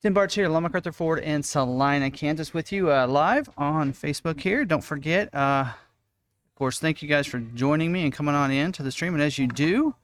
Tim Bartz here, Long McArthur Ford in Salina, Kansas, with you uh, live on Facebook here. Don't forget, uh, of course, thank you guys for joining me and coming on in to the stream. And as you do,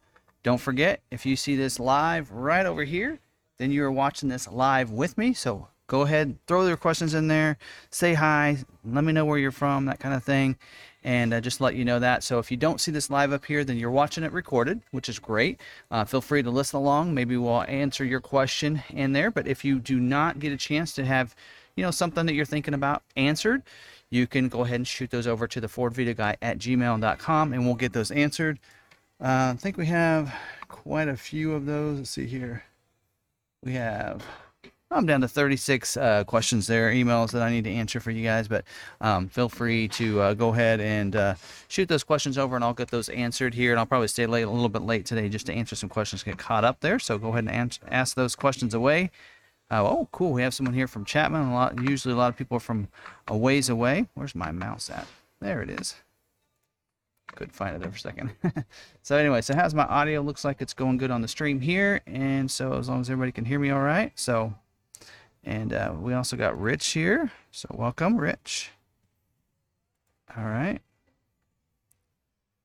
don't forget, if you see this live right over here, then you are watching this live with me. So go ahead, throw your questions in there, say hi, let me know where you're from, that kind of thing and uh, just let you know that. So if you don't see this live up here, then you're watching it recorded, which is great. Uh, feel free to listen along. Maybe we'll answer your question in there. But if you do not get a chance to have, you know, something that you're thinking about answered, you can go ahead and shoot those over to the Ford Guy at gmail.com and we'll get those answered. Uh, I think we have quite a few of those. Let's see here. We have I'm down to 36 uh, questions there, emails that I need to answer for you guys. But um, feel free to uh, go ahead and uh, shoot those questions over, and I'll get those answered here. And I'll probably stay late a little bit late today just to answer some questions, get caught up there. So go ahead and answer, ask those questions away. Uh, oh, cool. We have someone here from Chapman. A lot, usually, a lot of people are from a ways away. Where's my mouse at? There it is. Couldn't find it there for a second. so anyway, so how's my audio? Looks like it's going good on the stream here, and so as long as everybody can hear me all right, so and uh, we also got Rich here. So welcome, Rich. All right.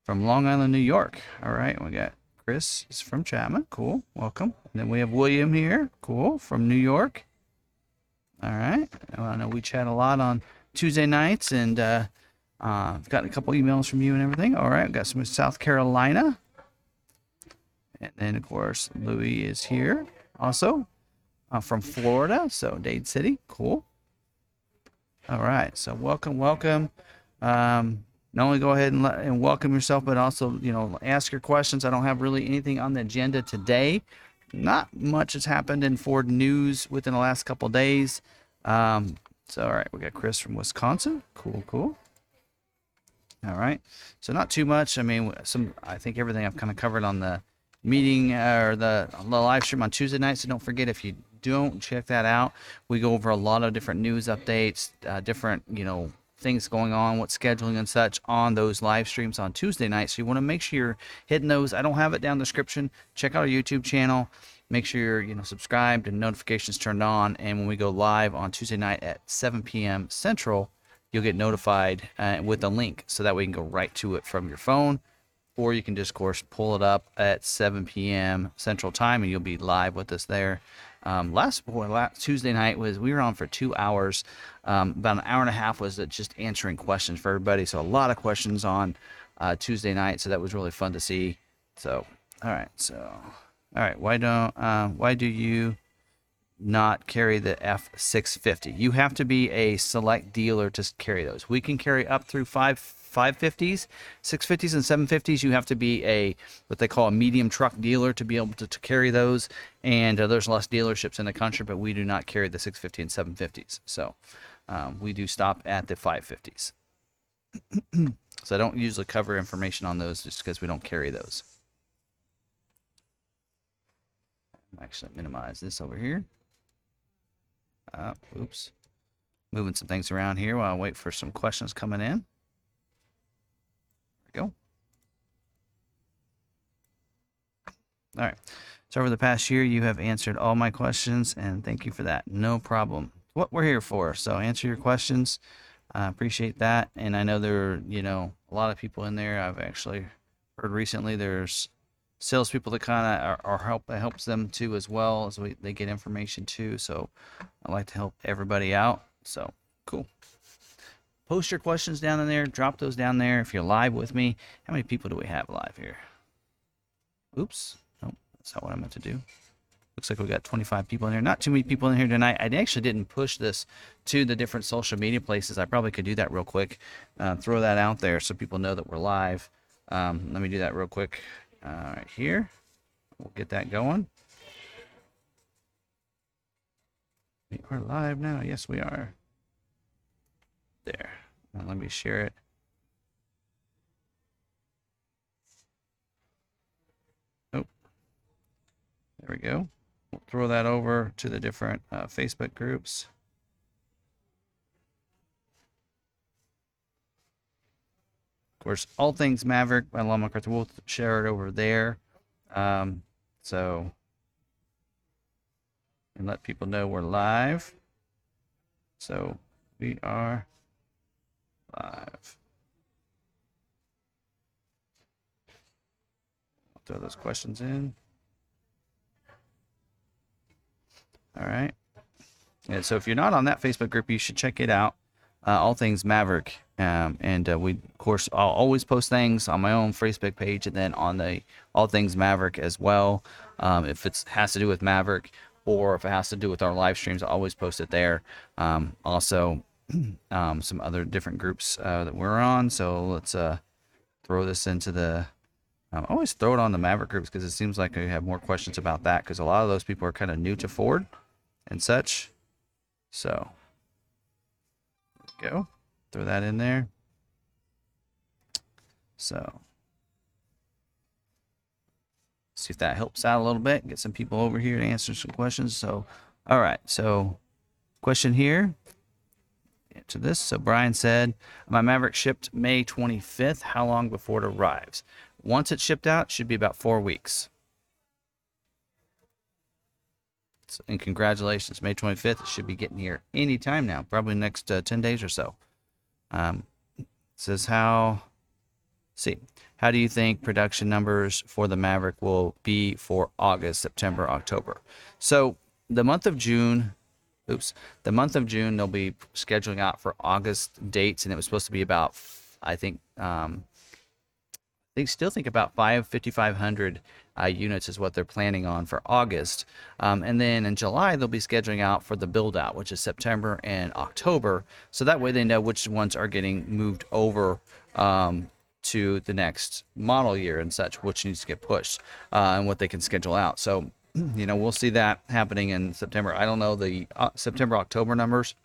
From Long Island, New York. All right. We got Chris is from Chapman. Cool. Welcome. And then we have William here. Cool. From New York. All right. Well, I know we chat a lot on Tuesday nights, and uh, uh, I've gotten a couple emails from you and everything. All right. I've got some South Carolina. And then, of course, Louis is here also uh, from Florida. So Dade City, cool. All right, so welcome, welcome. Um, not only go ahead and, let, and welcome yourself, but also you know ask your questions. I don't have really anything on the agenda today. Not much has happened in Ford news within the last couple days. Um, so all right, we got Chris from Wisconsin. Cool, cool. All right, so not too much. I mean, some I think everything I've kind of covered on the meeting uh, or the, the live stream on Tuesday night. So don't forget if you don't check that out, we go over a lot of different news updates, uh, different you know things going on, what scheduling and such on those live streams on Tuesday night. So you want to make sure you're hitting those. I don't have it down the description. Check out our YouTube channel. Make sure you're you know subscribed and notifications turned on. And when we go live on Tuesday night at 7 p.m. Central, you'll get notified uh, with a link so that you can go right to it from your phone or you can just, of course, pull it up at 7 p.m. Central Time, and you'll be live with us there. Um, last, last Tuesday night was we were on for two hours. Um, about an hour and a half was just answering questions for everybody. So a lot of questions on uh, Tuesday night. So that was really fun to see. So all right, so all right, why don't uh, why do you not carry the F650? You have to be a select dealer to carry those. We can carry up through five 550s, 650s, and 750s, you have to be a what they call a medium truck dealer to be able to, to carry those. And uh, there's less dealerships in the country, but we do not carry the 650 and 750s. So um, we do stop at the 550s. so I don't usually cover information on those just because we don't carry those. Actually, minimize this over here. Uh, oops. Moving some things around here while I wait for some questions coming in. We go. All right. So over the past year, you have answered all my questions, and thank you for that. No problem. What we're here for. So answer your questions. I uh, appreciate that. And I know there are, you know, a lot of people in there. I've actually heard recently there's salespeople that kind of are, are, help that helps them too as well as we, they get information too. So I like to help everybody out. So cool. Post your questions down in there. Drop those down there. If you're live with me, how many people do we have live here? Oops. Nope. That's not what I meant to do. Looks like we got 25 people in here. Not too many people in here tonight. I actually didn't push this to the different social media places. I probably could do that real quick. Uh, throw that out there so people know that we're live. Um, let me do that real quick. right here. We'll get that going. We are live now. Yes, we are. There. Now let me share it. Oh, there we go. We'll throw that over to the different uh, Facebook groups. Of course, all things Maverick by McArthur. We'll share it over there. Um, so and let people know we're live. So we are live. I'll throw those questions in. All right. And so if you're not on that Facebook group, you should check it out. Uh, all things Maverick. Um, and uh, we, of course, I'll always post things on my own Facebook page and then on the All Things Maverick as well. Um, if it has to do with Maverick or if it has to do with our live streams, I always post it there. Um, also, um, some other different groups uh, that we're on. So let's uh, throw this into the um, always throw it on the Maverick groups because it seems like we have more questions about that because a lot of those people are kind of new to Ford and such. So, go. Throw that in there. So, see if that helps out a little bit. Get some people over here to answer some questions. So, all right. So, question here. Answer this. So, Brian said, My Maverick shipped May 25th. How long before it arrives? Once it's shipped out, it should be about four weeks. So, and congratulations, May 25th. It should be getting here anytime now, probably next uh, 10 days or so. Um, says how, see, how do you think production numbers for the Maverick will be for August, September, October? So the month of June, oops, the month of June, they'll be scheduling out for August dates, and it was supposed to be about, I think, um, they still think about 5 5500 uh, units is what they're planning on for august. Um, and then in july they'll be scheduling out for the build out which is september and october. So that way they know which ones are getting moved over um, to the next model year and such which needs to get pushed uh, and what they can schedule out. So you know we'll see that happening in september i don't know the uh, september october numbers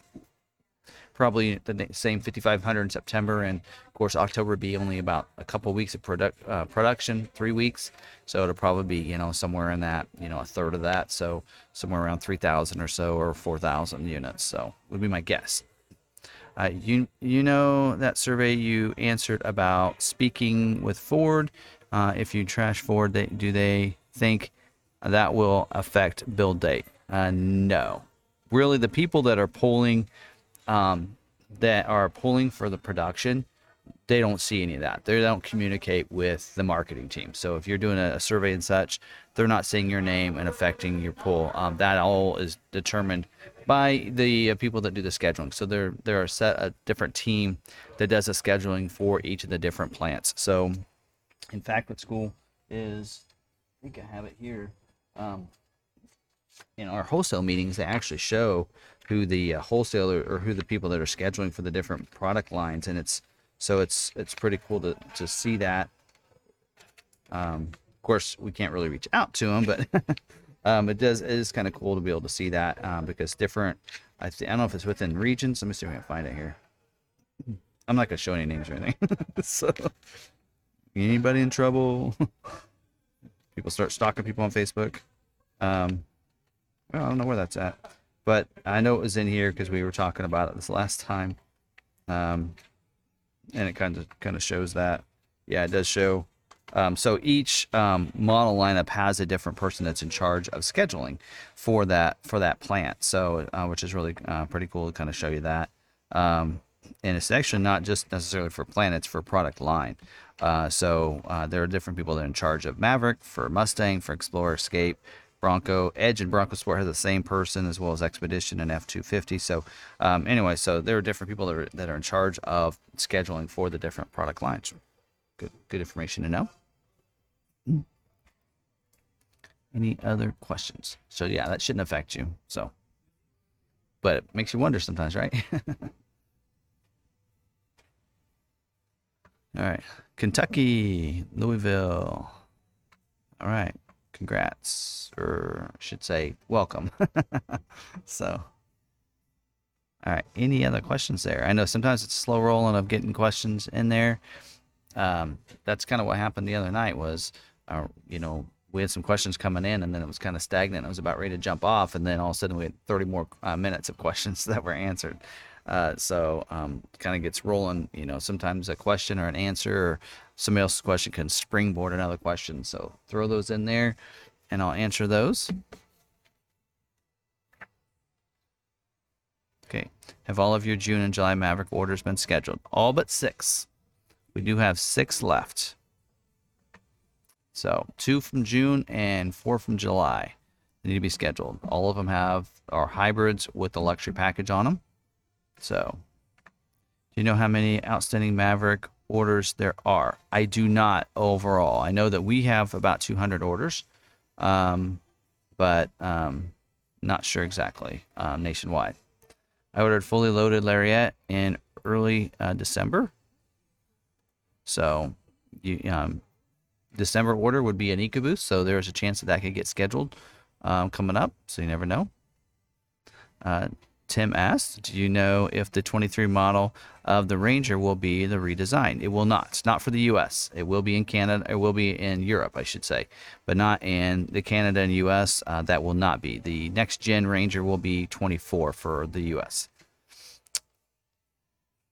probably the same 5500 in September, and of course October would be only about a couple of weeks of product uh, production, three weeks. So it'll probably be you know somewhere in that you know a third of that, so somewhere around 3,000 or so or 4,000 units. So would be my guess. Uh, you you know that survey you answered about speaking with Ford. Uh, if you trash Ford, they, do they think that will affect build date? Uh, no. Really, the people that are polling um, that are pulling for the production, they don't see any of that. They don't communicate with the marketing team. So if you're doing a, survey and such, they're not seeing your name and affecting your pull. Um, that all is determined by the uh, people that do the scheduling. So there there are set a different team that does the scheduling for each of the different plants. So in fact, what's cool is I think I have it here. Um, in our wholesale meetings, they actually show who the uh, wholesaler or who the people that are scheduling for the different product lines, and it's so it's it's pretty cool to to see that. Um, of course, we can't really reach out to them, but um, it does it is kind of cool to be able to see that um, because different. I, th- I don't know if it's within regions. Let me see if I can find it here. I'm not gonna show any names or anything. so, anybody in trouble? people start stalking people on Facebook. Um, well, I don't know where that's at but I know it was in here because we were talking about it this last time. Um, and it kind of kind of shows that. Yeah, it does show. Um, so each um, model lineup has a different person that's in charge of scheduling for that for that plant. So uh, which is really uh, pretty cool to kind of show you that. Um, and it's actually not just necessarily for plant; it's for product line. Uh, so uh, there are different people that are in charge of Maverick, for Mustang, for Explorer, Escape, Bronco. Edge and Bronco Sport has the same person as well as Expedition and F two fifty. So um, anyway, so there are different people that are that are in charge of scheduling for the different product lines. Good good information to know. Any other questions? So yeah, that shouldn't affect you. So, but it makes you wonder sometimes, right? All right, Kentucky, Louisville. All right congrats, or I should say, welcome. so, all right. Any other questions there? I know sometimes it's slow rolling of getting questions in there. Um, that's kind of what happened the other night. Was, uh, you know, we had some questions coming in, and then it was kind of stagnant. I was about ready to jump off, and then all of a sudden we had 30 more uh, minutes of questions that were answered. Uh, so um, kind of gets rolling. You know, sometimes a question or an answer or somebody else's question can springboard another question. So throw those in there, and I'll answer those. Okay. Have all of your June and July Maverick orders been scheduled? All but six. We do have six left. So two from June and four from July they need to be scheduled. All of them have are hybrids with the luxury package on them. So, do you know how many outstanding Maverick orders there are? I do not overall. I know that we have about 200 orders, um, but um, not sure exactly um, nationwide. I ordered fully loaded Lariat in early uh, December. So, you, um, December order would be an EcoBoost, so there's a chance that that could get scheduled um, coming up, so you never know. Uh, Tim asked, "Do you know if the 23 model of the Ranger will be the redesign?" It will not. Not for the U.S. It will be in Canada. It will be in Europe, I should say, but not in the Canada and U.S. Uh, that will not be. The next gen Ranger will be 24 for the U.S.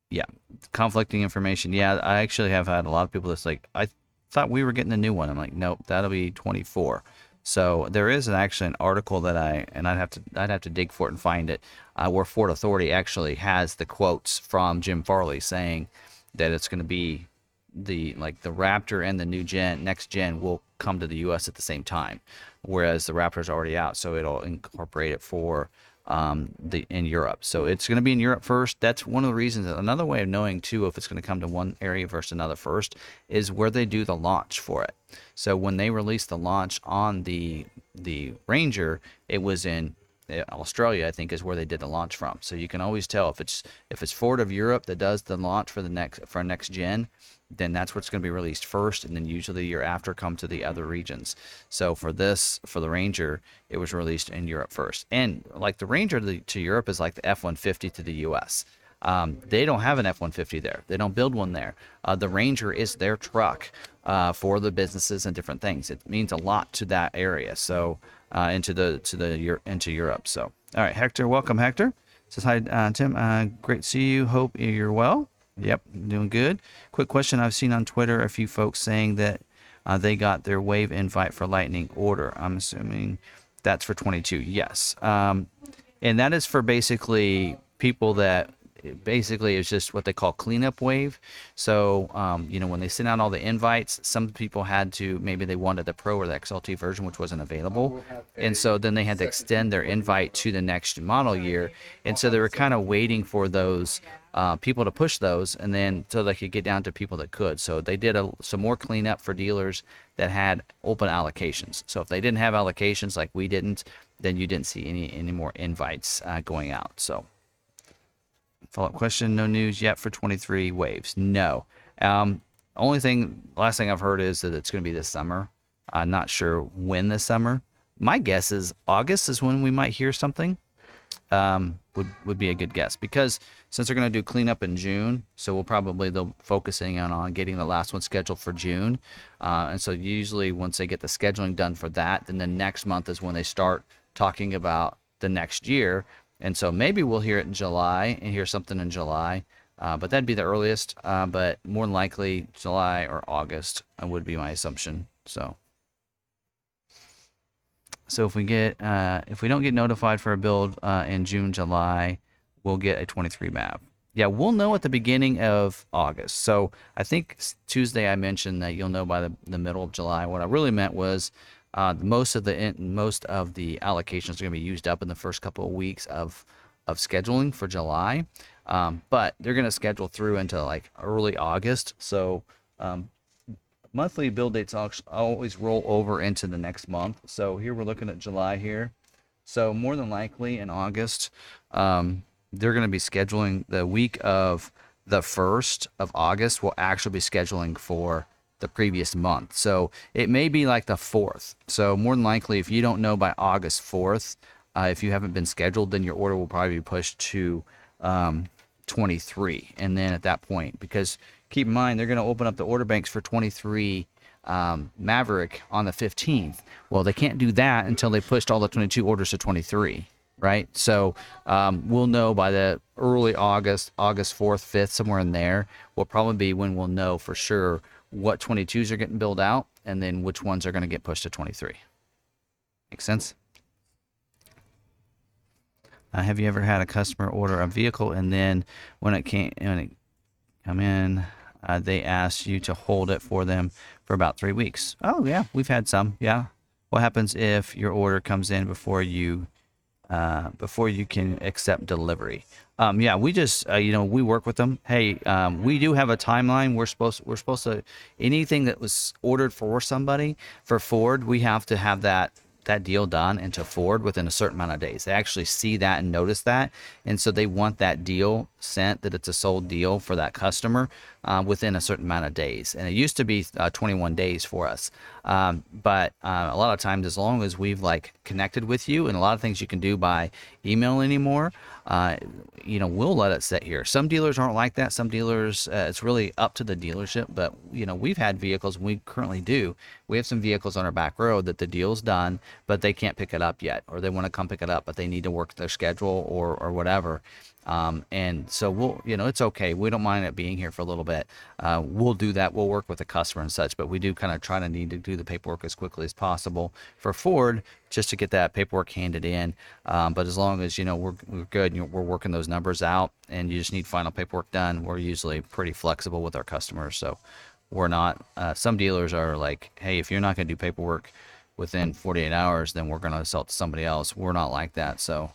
Yeah, conflicting information. Yeah, I actually have had a lot of people that's like, I thought we were getting a new one. I'm like, nope, that'll be 24. So there is an, actually an article that I and I'd have to I'd have to dig for it and find it uh, where Ford Authority actually has the quotes from Jim Farley saying that it's going to be the like the Raptor and the new gen next gen will come to the U.S. at the same time, whereas the Raptor's already out, so it'll incorporate it for um, the in Europe. So it's going to be in Europe first. That's one of the reasons. Another way of knowing too if it's going to come to one area versus another first is where they do the launch for it. So when they released the launch on the the Ranger, it was in Uh, Australia, I think, is where they did the launch from. So you can always tell if it's if it's Ford of Europe that does the launch for the next for next gen, then that's what's going to be released first, and then usually the year after come to the other regions. So for this, for the Ranger, it was released in Europe first, and like the Ranger to, to Europe is like the F-150 to the U.S. Um, they don't have an F-150 there. They don't build one there. Uh, the Ranger is their truck uh, for the businesses and different things. It means a lot to that area. So uh, into the to the into Europe. So all right, Hector, welcome, Hector. Says hi, uh, Tim. Uh, great to see you. Hope you're well. Yep, doing good. Quick question I've seen on Twitter a few folks saying that uh, they got their wave invite for Lightning order. I'm assuming that's for 22. Yes. Um, and that is for basically people that basically it's just what they call cleanup wave. So, um, you know, when they sent out all the invites, some people had to maybe they wanted the Pro or the XLT version, which wasn't available, and so then they had to extend their invite to the next model year, and so they were kind of waiting for those uh, people to push those, and then so they could get down to people that could. So they did a, some more cleanup for dealers that had open allocations. So if they didn't have allocations like we didn't, then you didn't see any any more invites uh, going out. So follow up question: No news yet for 23 waves. No. Um, only thing, last thing I've heard is that it's going to be this summer. I'm not sure when this summer. My guess is August is when we might hear something um, would would be a good guess because since they're going to do cleanup in June, so we'll probably they'll focusing on on getting the last one scheduled for June, uh, and so usually once they get the scheduling done for that, then the next month is when they start talking about the next year, and so maybe we'll hear it in July and hear something in July. Uh, but that'd be the earliest. Uh, but more than likely, July or August uh, would be my assumption. So. So if we get uh, if we don't get notified for a build uh, in June, July, we'll get a 23 map. Yeah, we'll know at the beginning of August. So I think Tuesday I mentioned that you'll know by the, the middle of July. What I really meant was uh, most of the most of the allocations are going to be used up in the first couple of weeks of of scheduling for July, um, but they're going to schedule through into like early August. So um, monthly build dates always roll over into the next month. So here we're looking at July here. So more than likely in August, um, they're going to be scheduling the week of the 1st of August We'll actually be scheduling for the previous month. So it may be like the 4th. So more than likely, if you don't know by August 4th, uh, if you haven't been scheduled, then your order will probably be pushed to um, 23. And then at that point, because keep in mind they're going to open up the order banks for 23 um, Maverick on the 15th. Well, they can't do that until they pushed all the 22 orders to 23, right? So um, we'll know by the early August, August 4th, 5th, somewhere in there, will probably be when we'll know for sure what 22s are getting built out and then which ones are going to get pushed to 23. Make sense? Uh, have you ever had a customer order a vehicle and then when it came when it come in, uh, they asked you to hold it for them for about three weeks? Oh yeah, we've had some. Yeah. What happens if your order comes in before you uh, before you can accept delivery? Um, yeah, we just uh, you know we work with them. Hey, um, we do have a timeline. We're supposed we're supposed to anything that was ordered for somebody for Ford, we have to have that that deal done and to Ford within a certain amount of days. They actually see that and notice that, and so they want that deal sent that it's a sold deal for that customer uh, within a certain amount of days. And it used to be uh, 21 days for us, um, but uh, a lot of times, as long as we've like connected with you, and a lot of things you can do by email anymore, uh, you know, we'll let it sit here. Some dealers aren't like that. Some dealers, uh, it's really up to the dealership. But you know, we've had vehicles, we currently do. We have some vehicles on our back road that the deal's done, but they can't pick it up yet, or they want to come pick it up, but they need to work their schedule or or whatever. Um, and so we'll, you know, it's okay. We don't mind it being here for a little bit. Uh, we'll do that. We'll work with the customer and such, but we do kind of try to need to do the paperwork as quickly as possible for Ford just to get that paperwork handed in. Um, but as long as, you know, we're, we're good and we're working those numbers out and you just need final paperwork done, we're usually pretty flexible with our customers. So we're not, uh, some dealers are like, hey, if you're not going to do paperwork within 48 hours, then we're going to sell it to somebody else. We're not like that. So,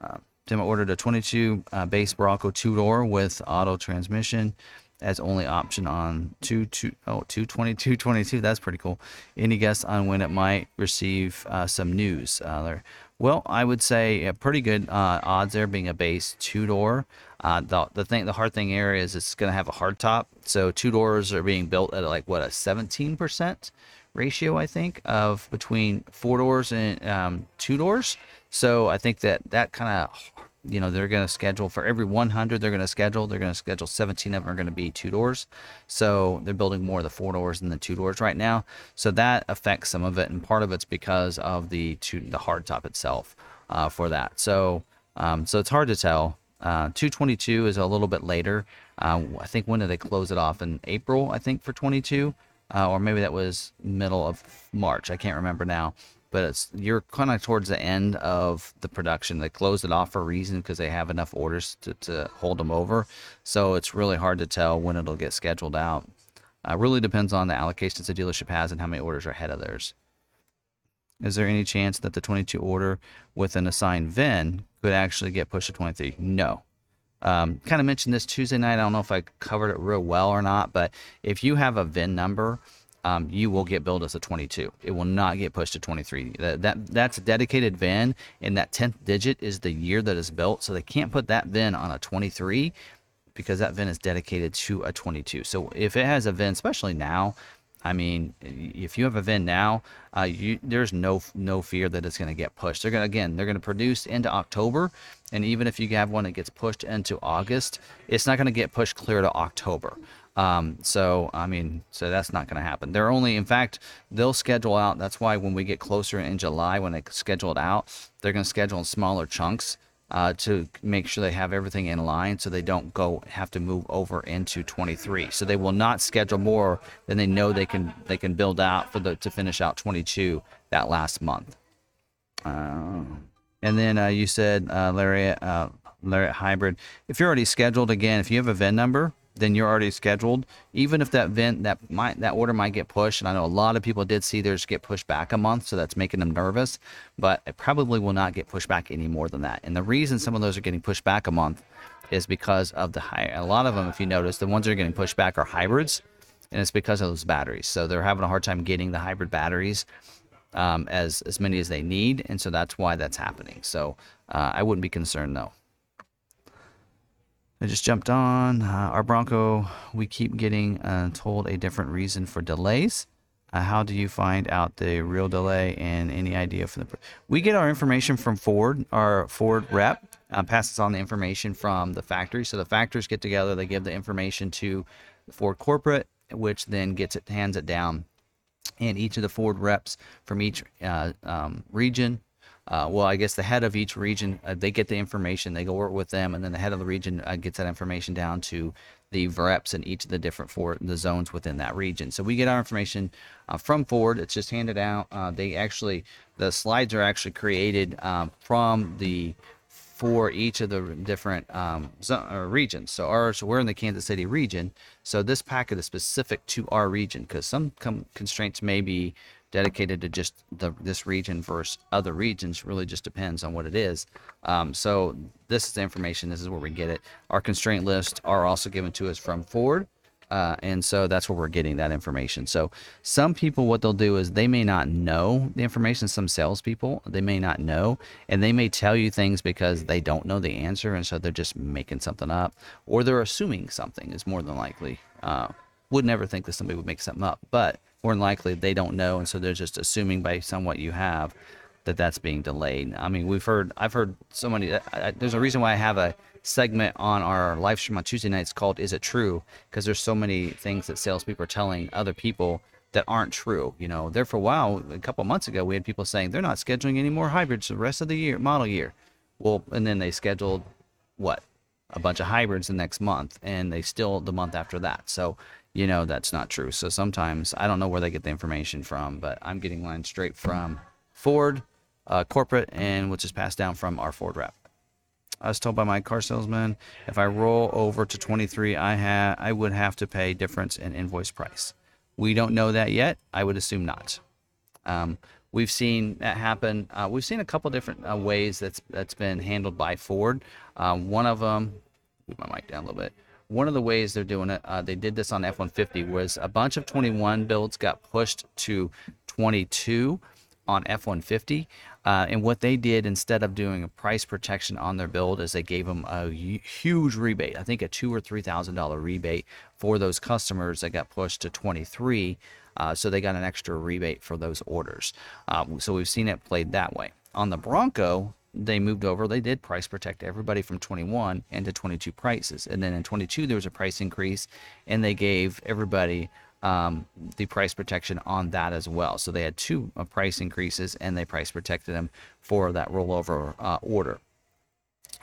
uh, Tim ordered a 22 uh, base Bronco two door with auto transmission. As only option on two two oh 222 22 that's pretty cool. Any guess on when it might receive uh, some news uh, there? Well i would say pretty good uh, odds there being a base two door uh, the, the thing the hard thing here is it's going to have a hard top. So two doors are being built at like what a 17 percent ratio i think of between four doors and um, two doors so i think that that kind of you know they're going to schedule for every 100 they're going to schedule they're going to schedule 17 of them are going to be two doors. So they're building more of the four doors than the two doors right now. So that affects some of it and part of it's because of the two the hard top itself uh, for that. So um, so it's hard to tell. Uh, 222 is a little bit later. Uh, i think when did they close it off? In april i think for 22 uh, or maybe that was middle of march. I can't remember now but it's you're kind of towards the end of the production. They closed it off for a reason because they have enough orders to, to hold them over. So it's really hard to tell when it'll get scheduled out. Uh, really depends on the allocations the dealership has and how many orders are ahead of theirs. Is there any chance that the 22 order with an assigned VIN could actually get pushed to 23? No. Um, kind of mentioned this Tuesday night. I don't know if I covered it real well or not, but if you have a VIN number um, you will get billed as a 22. It will not get pushed to 23. That, that that's a dedicated VIN, and that 10th digit is the year that is built. So they can't put that VIN on a 23 because that VIN is dedicated to a 22. So if it has a VIN, especially now, I mean, if you have a VIN now, uh, you, there's no no fear that it's going to get pushed. They're going again, they're going to produce into October, and even if you have one that gets pushed into August, it's not going to get pushed clear to October. Um, so I mean, so that's not going to happen. They're only, in fact, they'll schedule out. That's why when we get closer in July, when they schedule it out, they're going to schedule in smaller chunks uh, to make sure they have everything in line, so they don't go have to move over into 23. So they will not schedule more than they know they can they can build out for the to finish out 22 that last month. Uh, and then uh, you said uh, Lariat uh, hybrid. If you're already scheduled again, if you have a VIN number then you're already scheduled. Even if that vent that might that order might get pushed, and I know a lot of people did see theirs get pushed back a month, so that's making them nervous. But it probably will not get pushed back any more than that. And the reason some of those are getting pushed back a month is because of the high. A lot of them, if you notice, the ones that are getting pushed back are hybrids, and it's because of those batteries. So they're having a hard time getting the hybrid batteries um, as as many as they need, and so that's why that's happening. So uh, I wouldn't be concerned though. I just jumped on. Uh, our Bronco, we keep getting uh, told a different reason for delays. Uh, how do you find out the real delay and any idea for the? We get our information from Ford. Our Ford rep uh, passes on the information from the factory. So the factories get together. They give the information to Ford corporate, which then gets it hands it down, and each of the Ford reps from each uh, um, region uh, well, I guess the head of each region, uh, they get the information, they go work with them, and then the head of the region uh, gets that information down to the reps in each of the different four the zones within that region. So we get our information uh, from Ford. It's just handed out. Uh, they actually, the slides are actually created um, from the for each of the different um, zo- or regions. So ours, we're in the Kansas City region. So this packet is specific to our region because some com- constraints may be dedicated to just the this region versus other regions. Really, just depends on what it is. Um, so this is the information. This is where we get it. Our constraint lists are also given to us from Ford. Uh, and so that's where we're getting that information. So some people, what they'll do is they may not know the information. Some salespeople, they may not know, and they may tell you things because they don't know the answer, and so they're just making something up, or they're assuming something is more than likely. Uh, would never think that somebody would make something up, but more than likely they don't know, and so they're just assuming based on what you have that that's being delayed. I mean, we've heard, I've heard so many. I, I, there's a reason why I have a segment on our live stream on Tuesday nights called "Is It True?" because there's so many things that salespeople are telling other people that aren't true. You know, there for a while, a couple months ago, we had people saying they're not scheduling any more hybrids the rest of the year, model year. Well, and then they scheduled what a bunch of hybrids the next month, and they still the month after that. So you know that's not true. So sometimes I don't know where they get the information from, but I'm getting mine straight from Ford uh, corporate and which is passed down from our Ford rep. I was told by my car salesman if I roll over to 23, I ha- I would have to pay difference in invoice price. We don't know that yet. I would assume not. Um, we've seen that happen. Uh, we've seen a couple different uh, ways that's that's been handled by Ford. Um, one of them, move my mic down a little bit. One of the ways they're doing it, uh, they did this on F-150, was a bunch of 21 builds got pushed to 22 on F-150. Uh, and what they did instead of doing a price protection on their build is they gave them a huge rebate. I think a two or three thousand dollar rebate for those customers that got pushed to 23. Uh, so they got an extra rebate for those orders. Um, so we've seen it played that way. On the Bronco, they moved over. They did price protect everybody from 21 into 22 prices, and then in 22 there was a price increase, and they gave everybody um, the price protection on that as well. So they had two uh, price increases and they price protected them for that rollover uh, order.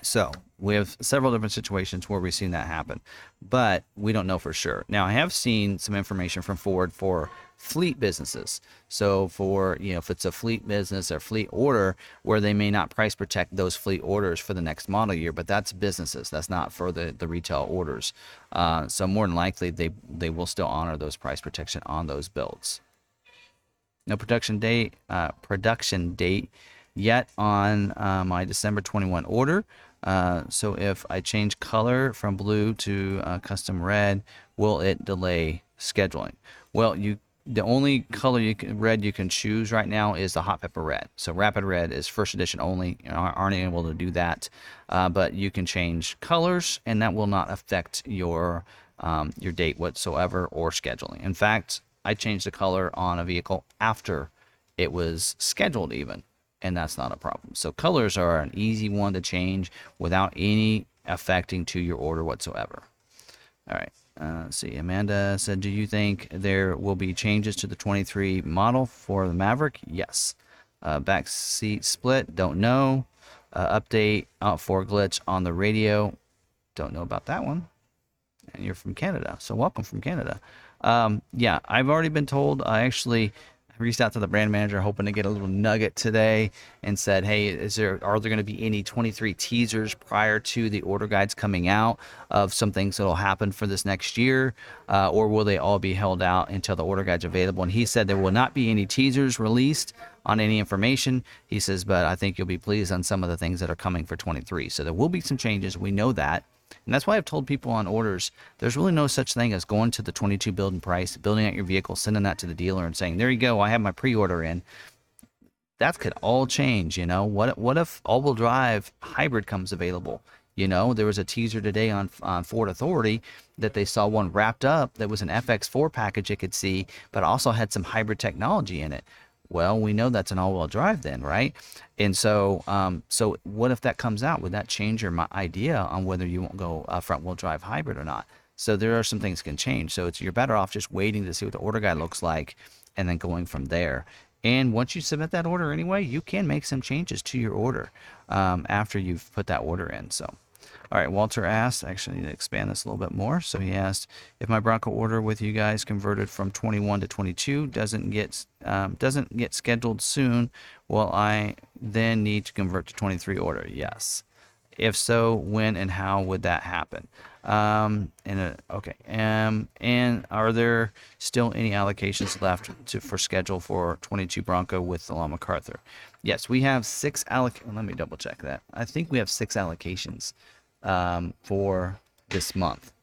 So we have several different situations where we've seen that happen, but we don't know for sure. Now, I have seen some information from Ford for fleet businesses. So, for you know, if it's a fleet business or fleet order where they may not price protect those fleet orders for the next model year, but that's businesses. That's not for the the retail orders. Uh, so, more than likely, they they will still honor those price protection on those builds. No production date. Uh, production date yet on uh, my December 21 order. Uh, so if I change color from blue to uh, custom red, will it delay scheduling? Well, you the only color you can, red you can choose right now is the hot pepper red. So rapid red is first edition only. You aren't able to do that, uh, but you can change colors, and that will not affect your um, your date whatsoever or scheduling. In fact, I changed the color on a vehicle after it was scheduled even and that's not a problem. So colors are an easy one to change without any affecting to your order whatsoever. All right. Uh, let's see. Amanda said, "Do you think there will be changes to the 23 model for the Maverick?" Yes. Uh, back seat split. Don't know. Uh, update out for glitch on the radio. Don't know about that one. And you're from Canada, so welcome from Canada. Um, yeah, I've already been told. I actually reached out to the brand manager hoping to get a little nugget today and said, "Hey, is there are there going to be any 23 teasers prior to the order guides coming out of some things that will happen for this next year, uh, or will they all be held out until the order guides available?" And he said there will not be any teasers released on any information. He says, "But I think you'll be pleased on some of the things that are coming for 23. So there will be some changes. We know that." And that's why I've told people on orders, there's really no such thing as going to the 22 building price, building out your vehicle, sending that to the dealer and saying, there you go, I have my pre-order in. That could all change, you know. What what if all-wheel drive hybrid comes available? You know, there was a teaser today on, on Ford Authority that they saw one wrapped up that was an FX4 package you could see, but also had some hybrid technology in it. Well, we know that's an all-wheel drive then, right? And so, um, so what if that comes out? Would that change your idea on whether you won't go a front-wheel drive hybrid or not? So there are some things can change. So it's you're better off just waiting to see what the order guide looks like, and then going from there. And once you submit that order anyway, you can make some changes to your order um, after you've put that order in. So. All right, Walter asked, actually need to expand this a little bit more. So he asked if my Bronco order with you guys converted from 21 to 22 doesn't get um, doesn't get scheduled soon, will I then need to convert to 23 order? Yes. If so, when and how would that happen? Um, and uh, okay, um, and are there still any allocations left to for schedule for 22 Bronco with the Long McArthur? Yes, we have six alloc. Let me double check that. I think we have six allocations um, for this month.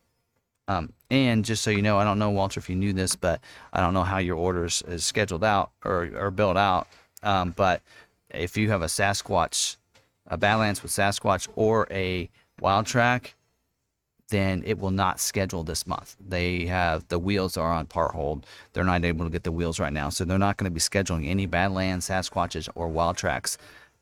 Um, and just so you know, I don't know, Walter, if you knew this, but I don't know how your orders is scheduled out or, or built out. Um, but if you have a Sasquatch, a Badlands with Sasquatch or a Wildtrak, then it will not schedule this month. They have the wheels are on part hold. They're not able to get the wheels right now, so they're not going to be scheduling any Badlands, Sasquatches, or Wildtraks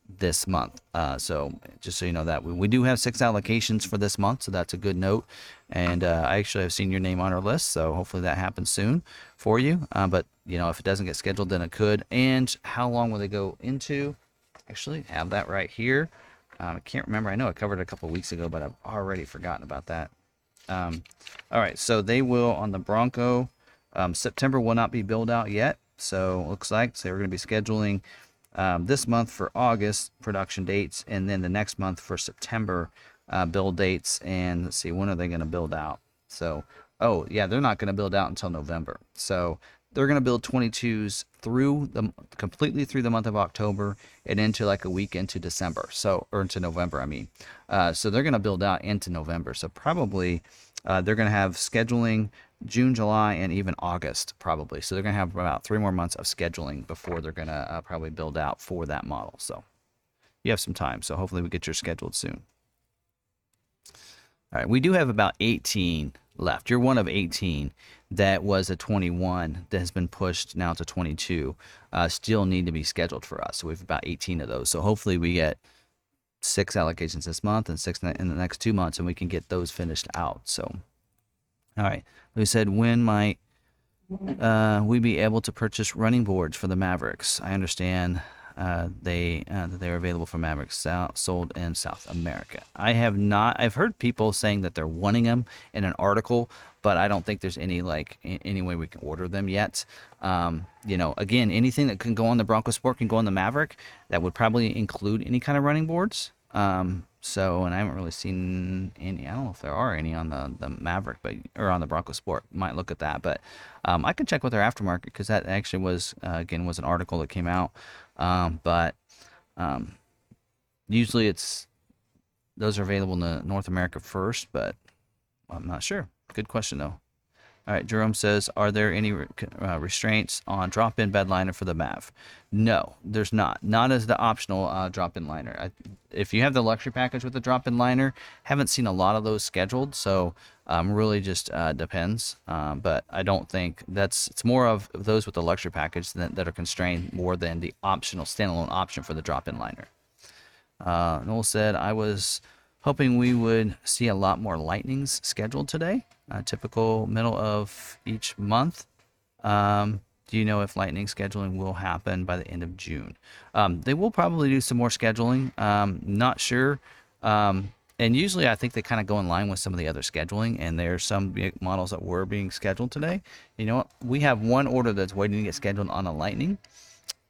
this month. Uh, so just so you know that we, we do have six allocations for this month, so that's a good note. And uh, I actually have seen your name on our list, so hopefully that happens soon for you. Uh, but you know, if it doesn't get scheduled, then it could. And how long will they go into? Actually, have that right here. Um, I can't remember. I know I covered it a couple weeks ago, but I've already forgotten about that. Um, all right, so they will on the Bronco. Um, September will not be billed out yet, so looks like so we're going to be scheduling um, this month for August production dates, and then the next month for September uh, build dates. And let's see, when are they going to build out? So, oh yeah, they're not going to build out until November. So they're going to build 22s through the completely through the month of October and into like a week into December. So or into November, I mean. Uh, so they're going to build out into November. So probably uh, they're going to have scheduling June, July, and even August probably. So they're going to have about three more months of scheduling before they're going to uh, probably build out for that model. So you have some time. So hopefully we get your scheduled soon. All right, we do have about 18 left. You're one of 18 that was a 21 that has been pushed now to 22. Uh, still need to be scheduled for us. So we have about 18 of those. So hopefully we get six allocations this month and six in the next two months, and we can get those finished out. So, all right, we said when might uh, we be able to purchase running boards for the Mavericks? I understand uh, they uh, they're available for Mavericks sold in South America. I have not. I've heard people saying that they're wanting them in an article, but I don't think there's any like any way we can order them yet. Um, you know, again, anything that can go on the Bronco Sport can go on the Maverick. That would probably include any kind of running boards. Um, so, and I haven't really seen any. I don't know if there are any on the the Maverick, but or on the Bronco Sport. Might look at that, but um, I can check with their aftermarket because that actually was uh, again was an article that came out um, but um, usually it's those are available in North America first, but I'm not sure. Good question though. All right, Jerome says, are there any uh, restraints on drop-in bed liner for the MAV? No, there's not. Not as the optional uh, drop-in liner. I, if you have the luxury package with the drop-in liner, haven't seen a lot of those scheduled, so um, really just uh, depends. Um, but I don't think that's it's more of those with the luxury package that, that are constrained more than the optional standalone option for the drop-in liner. Uh, Noel said, I was hoping we would see a lot more lightnings scheduled today uh, typical middle of each month. Um, do you know if lightning scheduling will happen by the end of June? Um, they will probably do some more scheduling. Um, not sure. Um, and usually I think they kind of go in line with some of the other scheduling. And there's some models that were being scheduled today. You know what? We have one order that's waiting to get scheduled on a lightning.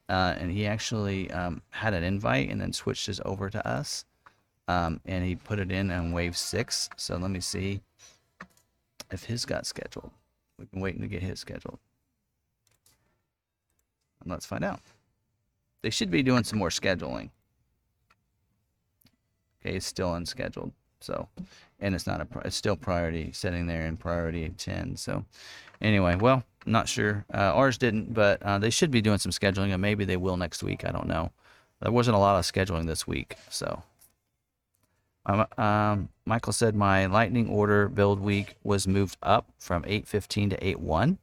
Uh, and he actually um, had an invite and then switched his over to us. Um, and he put it in on wave six. So let me see if his got scheduled. We've been waiting to get his scheduled. And let's find out. They should be doing some more scheduling. Okay, it's still unscheduled. So, and it's not a, it's still priority sitting there in priority 10. So, anyway, well, not sure. Uh, ours didn't, but uh, they should be doing some scheduling, and maybe they will next week. I don't know. There wasn't a lot of scheduling this week, so um, um, Michael said my lightning order build week was moved up from 8:15 to 8:1.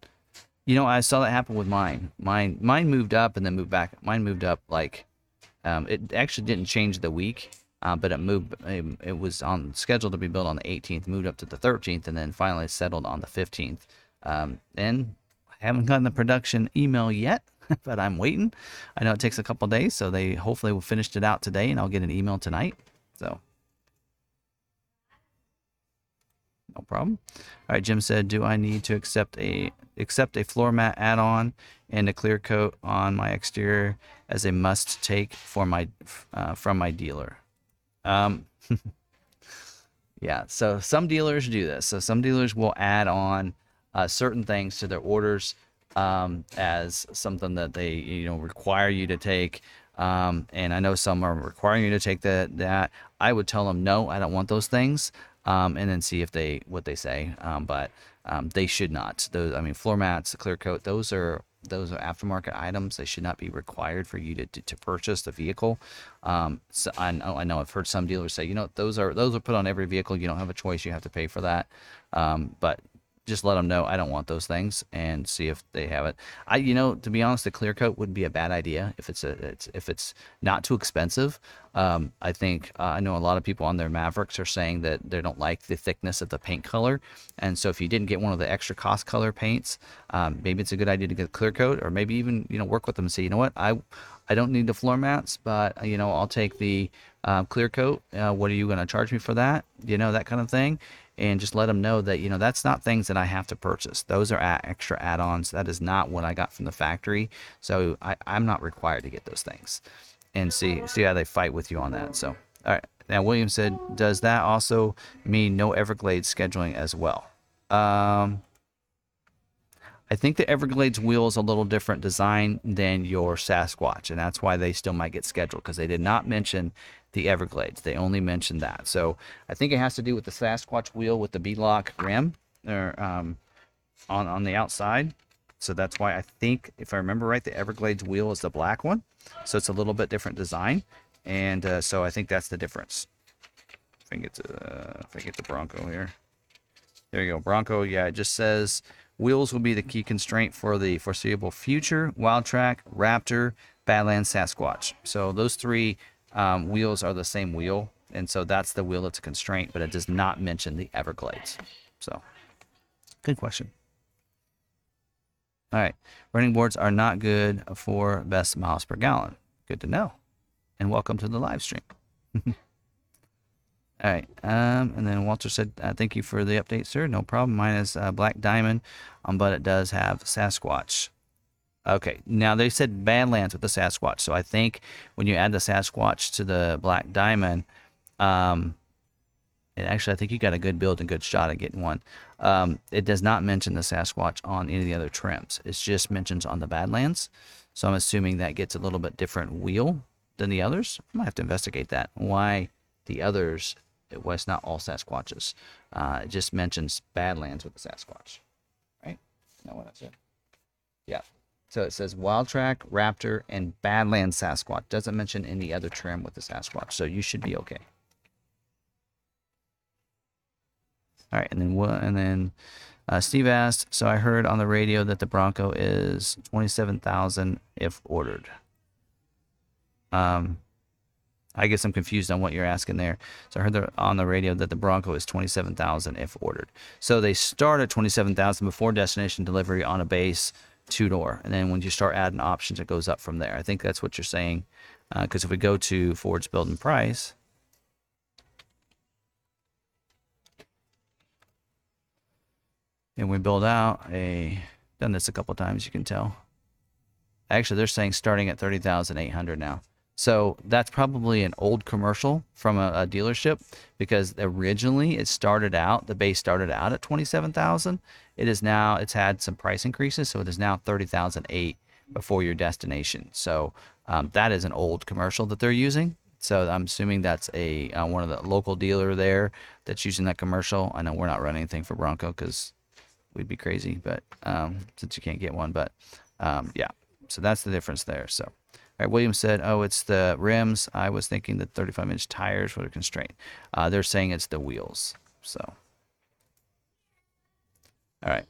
You know, I saw that happen with mine. Mine mine moved up and then moved back. Mine moved up like um, it actually didn't change the week, uh, but it moved. It, it, was on scheduled to be built on the 18th, moved up to the 13th, and then finally settled on the 15th. Um, and I haven't gotten the production email yet, but I'm waiting. I know it takes a couple days, so they hopefully will finish it out today, and I'll get an email tonight. So No problem. All right, Jim said, do I need to accept a accept a floor mat add-on and a clear coat on my exterior as a must take for my uh, from my dealer? Um, Yeah. So some dealers do this. So some dealers will add on uh, certain things to their orders um, as something that they you know require you to take. Um, and I know some are requiring you to take that. That I would tell them no, I don't want those things, um, and then see if they what they say. Um, but um, they should not. Those I mean, floor mats, clear coat, those are those are aftermarket items. They should not be required for you to, to, to purchase the vehicle. Um, so I know, I know I've heard some dealers say, you know, those are those are put on every vehicle. You don't have a choice. You have to pay for that. Um, but just let them know I don't want those things and see if they have it. I, you know, to be honest, the clear coat wouldn't be a bad idea if it's a, it's, if it's not too expensive. Um, I think uh, I know a lot of people on their Mavericks are saying that they don't like the thickness of the paint color, and so if you didn't get one of the extra cost color paints, um, maybe it's a good idea to get clear coat, or maybe even you know work with them and say, you know what, I I don't need the floor mats, but you know I'll take the uh, clear coat. Uh, what are you going to charge me for that? You know that kind of thing and just let them know that you know that's not things that I have to purchase. Those are extra add-ons. That is not what I got from the factory, so I, I'm not required to get those things. And see see how they fight with you on that. So all right. Now William said, does that also mean no Everglades scheduling as well? Um, I think the Everglades wheel is a little different design than your Sasquatch, and that's why they still might get scheduled because they did not mention the Everglades. They only mentioned that. So I think it has to do with the Sasquatch wheel with the beadlock rim or um, on on the outside. So that's why I think, if I remember right, the Everglades wheel is the black one. So it's a little bit different design, and uh, so I think that's the difference. If I get to uh, if I get the Bronco here, there you go, Bronco. Yeah, it just says wheels will be the key constraint for the foreseeable future. Wildtrak, Raptor, Badlands, Sasquatch. So those three um, wheels are the same wheel, and so that's the wheel that's a constraint, but it does not mention the Everglades. So, good question. All right, running boards are not good for best miles per gallon. Good to know. And welcome to the live stream. All right. Um, and then Walter said, uh, "Thank you for the update, sir. No problem. Mine is uh, Black Diamond, um, but it does have Sasquatch Okay, now they said Badlands with the Sasquatch, so I think when you add the Sasquatch to the Black Diamond, um, and actually I think you got a good build and good shot at getting one. Um, it does not mention the Sasquatch on any of the other trims. It just mentions on the Badlands, so I'm assuming that gets a little bit different wheel than the others. I might have to investigate that. Why the others? It was not all Sasquatches. Uh, it just mentions Badlands with the Sasquatch, right? What I said? Yeah. So it says Wildtrak, Raptor, and Badlands Sasquatch. Doesn't mention any other trim with the Sasquatch, so you should be okay. All right, and then what? And then uh, Steve asked, so I heard on the radio that the Bronco is twenty-seven thousand if ordered. Um, I guess I'm confused on what you're asking there. So I heard on the radio that the Bronco is 27,000 if ordered. So they start at 27,000 before destination delivery on a base two door. And then when you start adding options, it goes up from there. I think that's what you're saying. Because uh, if we go to Ford's build and price, and we build out a, done this a couple times, you can tell. Actually, they're saying starting at 30,800 now. So that's probably an old commercial from a, a, dealership because originally it started out, the base started out at 27,000. It is now, it's had some price increases. So it is now 30,008 before your destination. So um, that is an old commercial that they're using. So I'm assuming that's a uh, one of the local dealer there that's using that commercial. I know we're not running anything for Bronco because we'd be crazy, but um, since you can't get one, but um, yeah, so that's the difference there. So. Right, William said, "Oh, it's the rims. I was thinking the 35-inch tires were a constraint. Uh, they're saying it's the wheels. So, all right."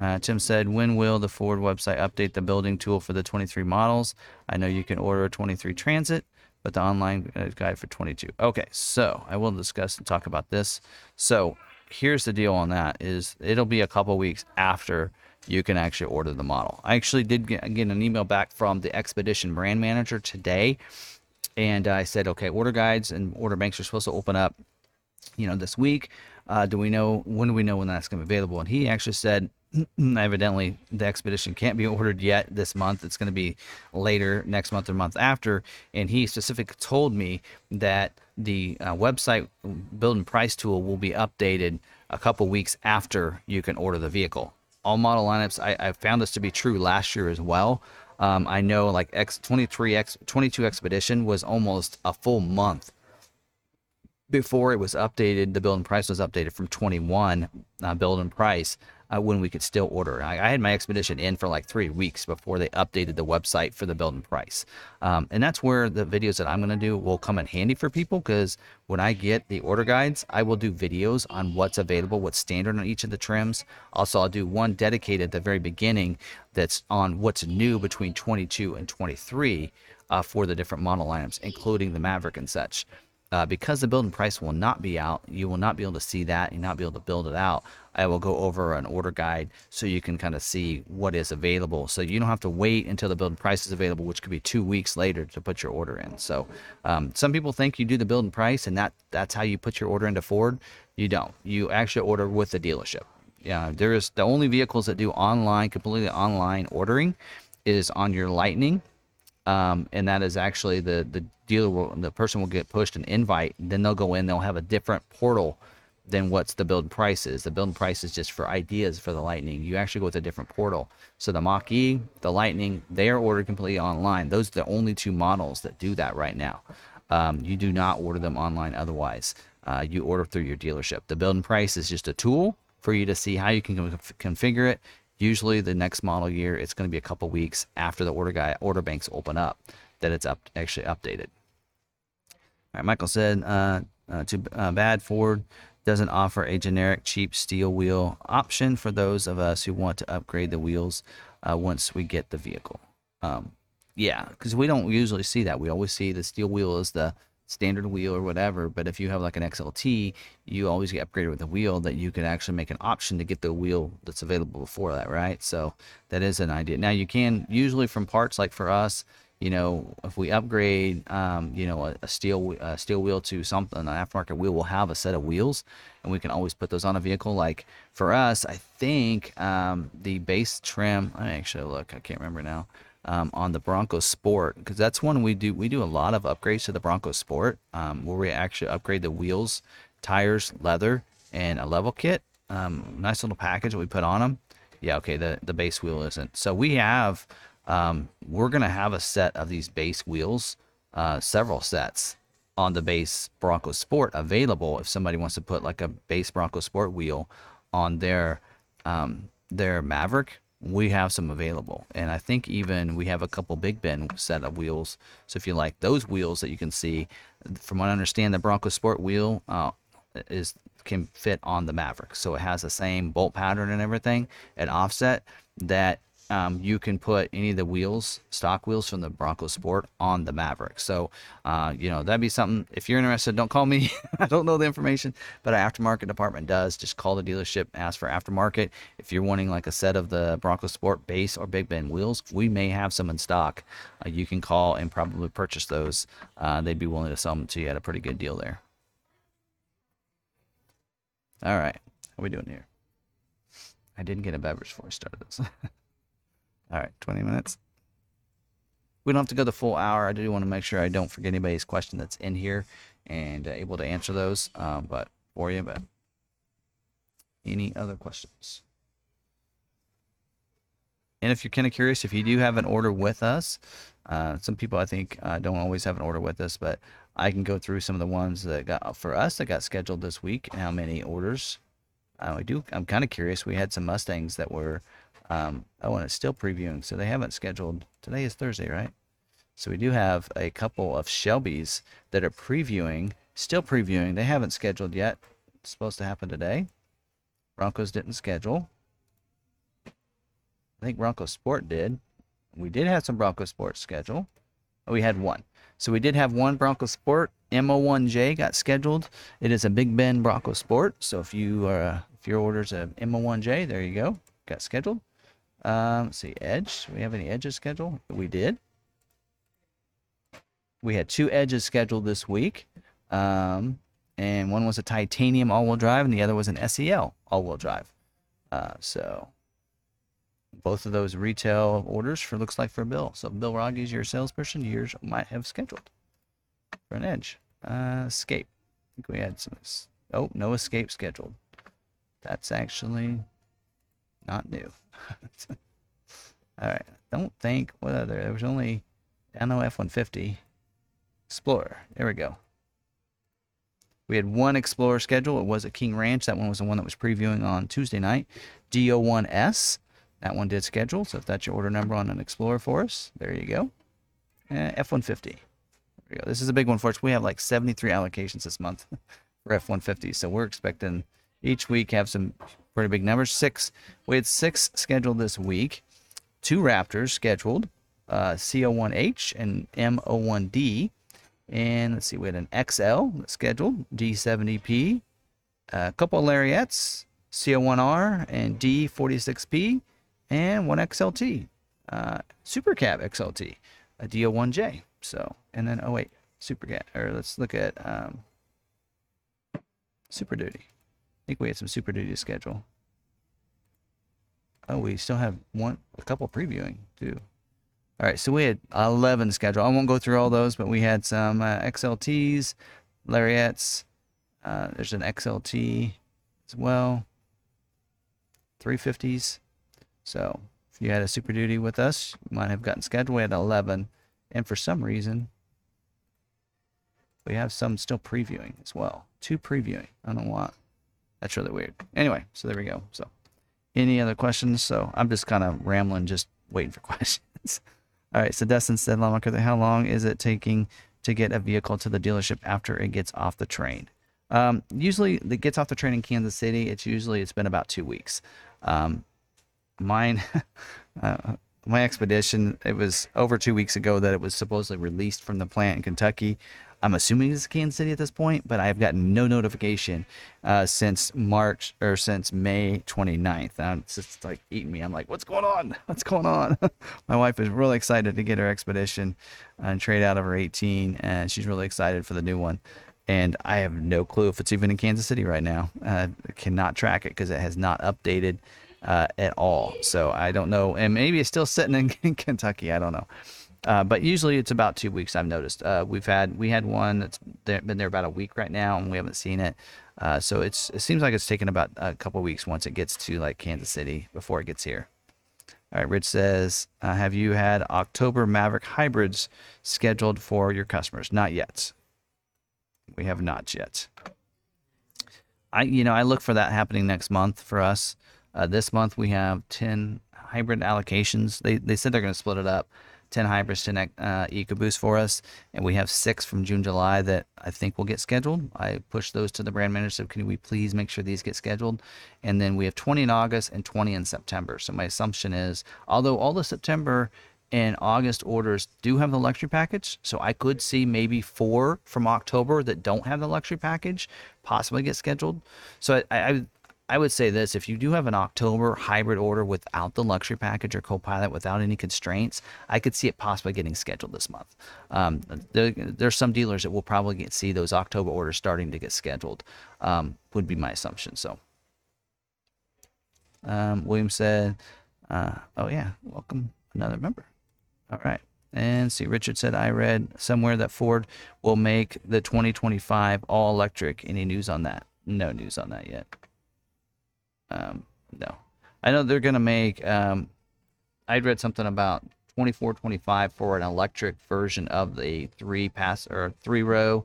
Uh, Tim said, "When will the Ford website update the building tool for the 23 models? I know you can order a 23 Transit, but the online guide for 22. Okay, so I will discuss and talk about this. So here's the deal on that: is it'll be a couple weeks after." You can actually order the model. I actually did get, an email back from the Expedition brand manager today, and I said, okay, order guides and order banks are supposed to open up, you know, this week. Uh, do we know when do we know when that's going to be available? And he actually said evidently the expedition can't be ordered yet this month it's going to be later next month or month after and he specifically told me that the uh, website build and price tool will be updated a couple weeks after you can order the vehicle all model lineups. I, I found this to be true last year as well. Um, i know like x23 x 22 expedition was almost a full month before it was updated, the build and price was updated from 21 uh, build and price uh, when we could still order. I, I, had my expedition in for like three weeks before they updated the website for the build and price. Um, and that's where the videos that I'm going to do will come in handy for people because when I get the order guides, I will do videos on what's available, what's standard on each of the trims. Also, I'll do one dedicated at the very beginning that's on what's new between 22 and 23 uh, for the different model lineups, including the Maverick and such uh, because the build and price will not be out, you will not be able to see that and not be able to build it out. I will go over an order guide so you can kind of see what is available. So you don't have to wait until the build and price is available, which could be two weeks later to put your order in. So um, some people think you do the build and price and that that's how you put your order into Ford. You don't. You actually order with the dealership. Yeah, there is the only vehicles that do online, completely online ordering is on your Lightning um, and that is actually the the dealer will the person will get pushed an invite then they'll go in they'll have a different portal than what's the build price is. The build price is just for ideas for the lightning. You actually go with a different portal. So the mach e the lightning they are ordered completely online. Those are the only two models that do that right now. Um, you do not order them online otherwise. Uh, you order through your dealership. The build price is just a tool for you to see how you can configure it Usually, the next model year, it's going to be a couple weeks after the order guy order banks open up that it's up actually updated. All right, Michael said, uh, uh, too uh, bad Ford doesn't offer a generic cheap steel wheel option for those of us who want to upgrade the wheels uh, once we get the vehicle. Um, yeah, because we don't usually see that. We always see the steel wheel as the standard wheel or whatever. But if you have like an XLT, you always get upgraded with a wheel that you can actually make an option to get the wheel that's available before that, right? So that is an idea. Now you can usually from parts like for us, you know, if we upgrade, um, you know, a, a steel a steel wheel to something, an aftermarket wheel will have a set of wheels, and we can always put those on a vehicle. Like for us, I think um, the base trim. I actually look. I can't remember now um, on the Bronco Sport because that's one we do. We do a lot of upgrades to the Bronco Sport um, where we actually upgrade the wheels, tires, leather, and a level kit. Um, nice little package that we put on them. Yeah, okay. The the base wheel isn't. So we have. Um, we're gonna have a set of these base wheels, uh, several sets on the base Bronco Sport available if somebody wants to put like a base Bronco Sport wheel on their um, their Maverick we have some available. And I think even we have a couple Big Bend set of wheels. So if you like those wheels that you can see, from what I understand, the Bronco Sport wheel uh, is can fit on the Maverick. So it has the same bolt pattern and everything at offset that um, you can put any of the wheels, stock wheels from the Bronco Sport on the Maverick. So, uh, you know, that'd be something. If you're interested, don't call me. I don't know the information, but our aftermarket department does. Just call the dealership, ask for aftermarket. If you're wanting like a set of the Bronco Sport base or Big Bend wheels, we may have some in stock. Uh, you can call and probably purchase those. Uh, they'd be willing to sell them to you at a pretty good deal there. All right, how are we doing here? I didn't get a beverage before I started this. All right, 20 minutes. We don't have to go the full hour. I do want to make sure I don't forget anybody's question that's in here and uh, able to answer those um, but for you. But any other questions? And if you're kind of curious, if you do have an order with us, uh, some people I think uh, don't always have an order with us, but I can go through some of the ones that got for us that got scheduled this week and how many orders. Uh, I do. I'm kind of curious. We had some Mustangs that were um, oh, and it's still previewing, so they haven't scheduled. Today is Thursday, right? So we do have a couple of Shelbys that are previewing, still previewing. They haven't scheduled yet. It's supposed to happen today. Broncos didn't schedule. I think Bronco Sport did. We did have some Bronco Sport schedule. We had one. So we did have one Bronco Sport. MO1J got scheduled. It is a Big Bend Bronco Sport. So if you are, uh, if your order's a MO1J, there you go. Got scheduled. Um, let's see, edge. Do we have any edges scheduled? We did. We had two edges scheduled this week. Um, and one was a titanium all-wheel drive and the other was an SEL all-wheel drive. Uh, so both of those retail orders for looks like for Bill. So Bill Rogges, your salesperson, yours might have scheduled for an edge. Uh, escape. I think we had some. Oh, no escape scheduled. That's actually not new. All right. Don't think what other. There was only Nano F-150 Explorer. There we go. We had one Explorer schedule. It was at King Ranch. That one was the one that was previewing on Tuesday night. DO1S. That one did schedule. So if that's your order number on an Explorer for us, there you go. Uh, F-150. There we go. This is a big one for us. We have like 73 allocations this month for F-150. So we're expecting each week have some pretty big numbers. Six. We had six scheduled this week. Two Raptors scheduled. Uh, CO1H and MO1D. And let's see, we had an XL scheduled, D70P, a couple of Lariats, CO1R and D46P, and one XLT, uh, Super Cab XLT, a DO1J. So, and then, oh wait, Super Cab, or let's look at um, Super Duty. I think we had some Super Duty to schedule. Oh, we still have one, a couple previewing too. All right, so we had 11 scheduled. I won't go through all those, but we had some uh, XLTs, Lariats. Uh, there's an XLT as well. 350s. So if you had a Super Duty with us, you might have gotten scheduled. We had 11. And for some reason, we have some still previewing as well. Two previewing. I don't know why. That's really weird. Anyway, so there we go. So any other questions? So I'm just kind of rambling, just waiting for questions. All right, so Destin said, Lawmaker, how long is it taking to get a vehicle to the dealership after it gets off the train? Um, usually, it gets off the train in Kansas City. It's usually it's been about two weeks. Um, mine, uh, my expedition, it was over two weeks ago that it was supposedly released from the plant in Kentucky. I'm assuming it's Kansas City at this point, but I've gotten no notification uh, since March or since May 29th. And it's just like eating me. I'm like, what's going on? What's going on? My wife is really excited to get her expedition and trade out of her 18, and she's really excited for the new one. And I have no clue if it's even in Kansas City right now. Uh, cannot track it because it has not updated uh, at all. So I don't know. And maybe it's still sitting in, in Kentucky. I don't know. Uh, but usually it's about two weeks. I've noticed. Uh, we've had we had one that's there, been there about a week right now, and we haven't seen it. Uh, so it's it seems like it's taken about a couple weeks once it gets to like Kansas City before it gets here. All right, Rich says, uh, have you had October Maverick hybrids scheduled for your customers? Not yet. We have not yet. I you know I look for that happening next month for us. Uh, this month we have ten hybrid allocations. They they said they're going to split it up. 10 hybrids to uh, EcoBoost for us, and we have six from June, July that I think will get scheduled. I pushed those to the brand manager, so can we please make sure these get scheduled? And then we have 20 in August and 20 in September. So my assumption is, although all the September and August orders do have the luxury package, so I could see maybe four from October that don't have the luxury package possibly get scheduled. So I, I I would say this if you do have an October hybrid order without the luxury package or Copilot without any constraints, I could see it possibly getting scheduled this month. Um, there, there's some dealers that will probably get, see those October orders starting to get scheduled, um, would be my assumption. So, um, William said, uh, Oh, yeah, welcome another member. All right. And see, Richard said, I read somewhere that Ford will make the 2025 all electric. Any news on that? No news on that yet. Um, no, I know they're gonna make. Um, I'd read something about 24, 25 for an electric version of the three pass or three row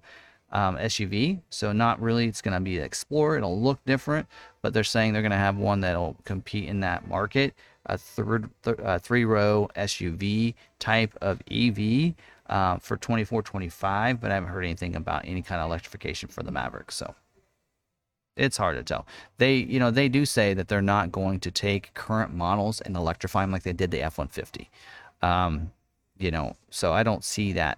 um, SUV. So not really. It's gonna be Explorer. It'll look different, but they're saying they're gonna have one that'll compete in that market. A third, th- uh, three row SUV type of EV. Uh, for 24 25 but i haven't heard anything about any kind of electrification for the maverick so it's hard to tell. They, you know, they do say that they're not going to take current models and electrify them like they did the F-150. Um, you know, so I don't see that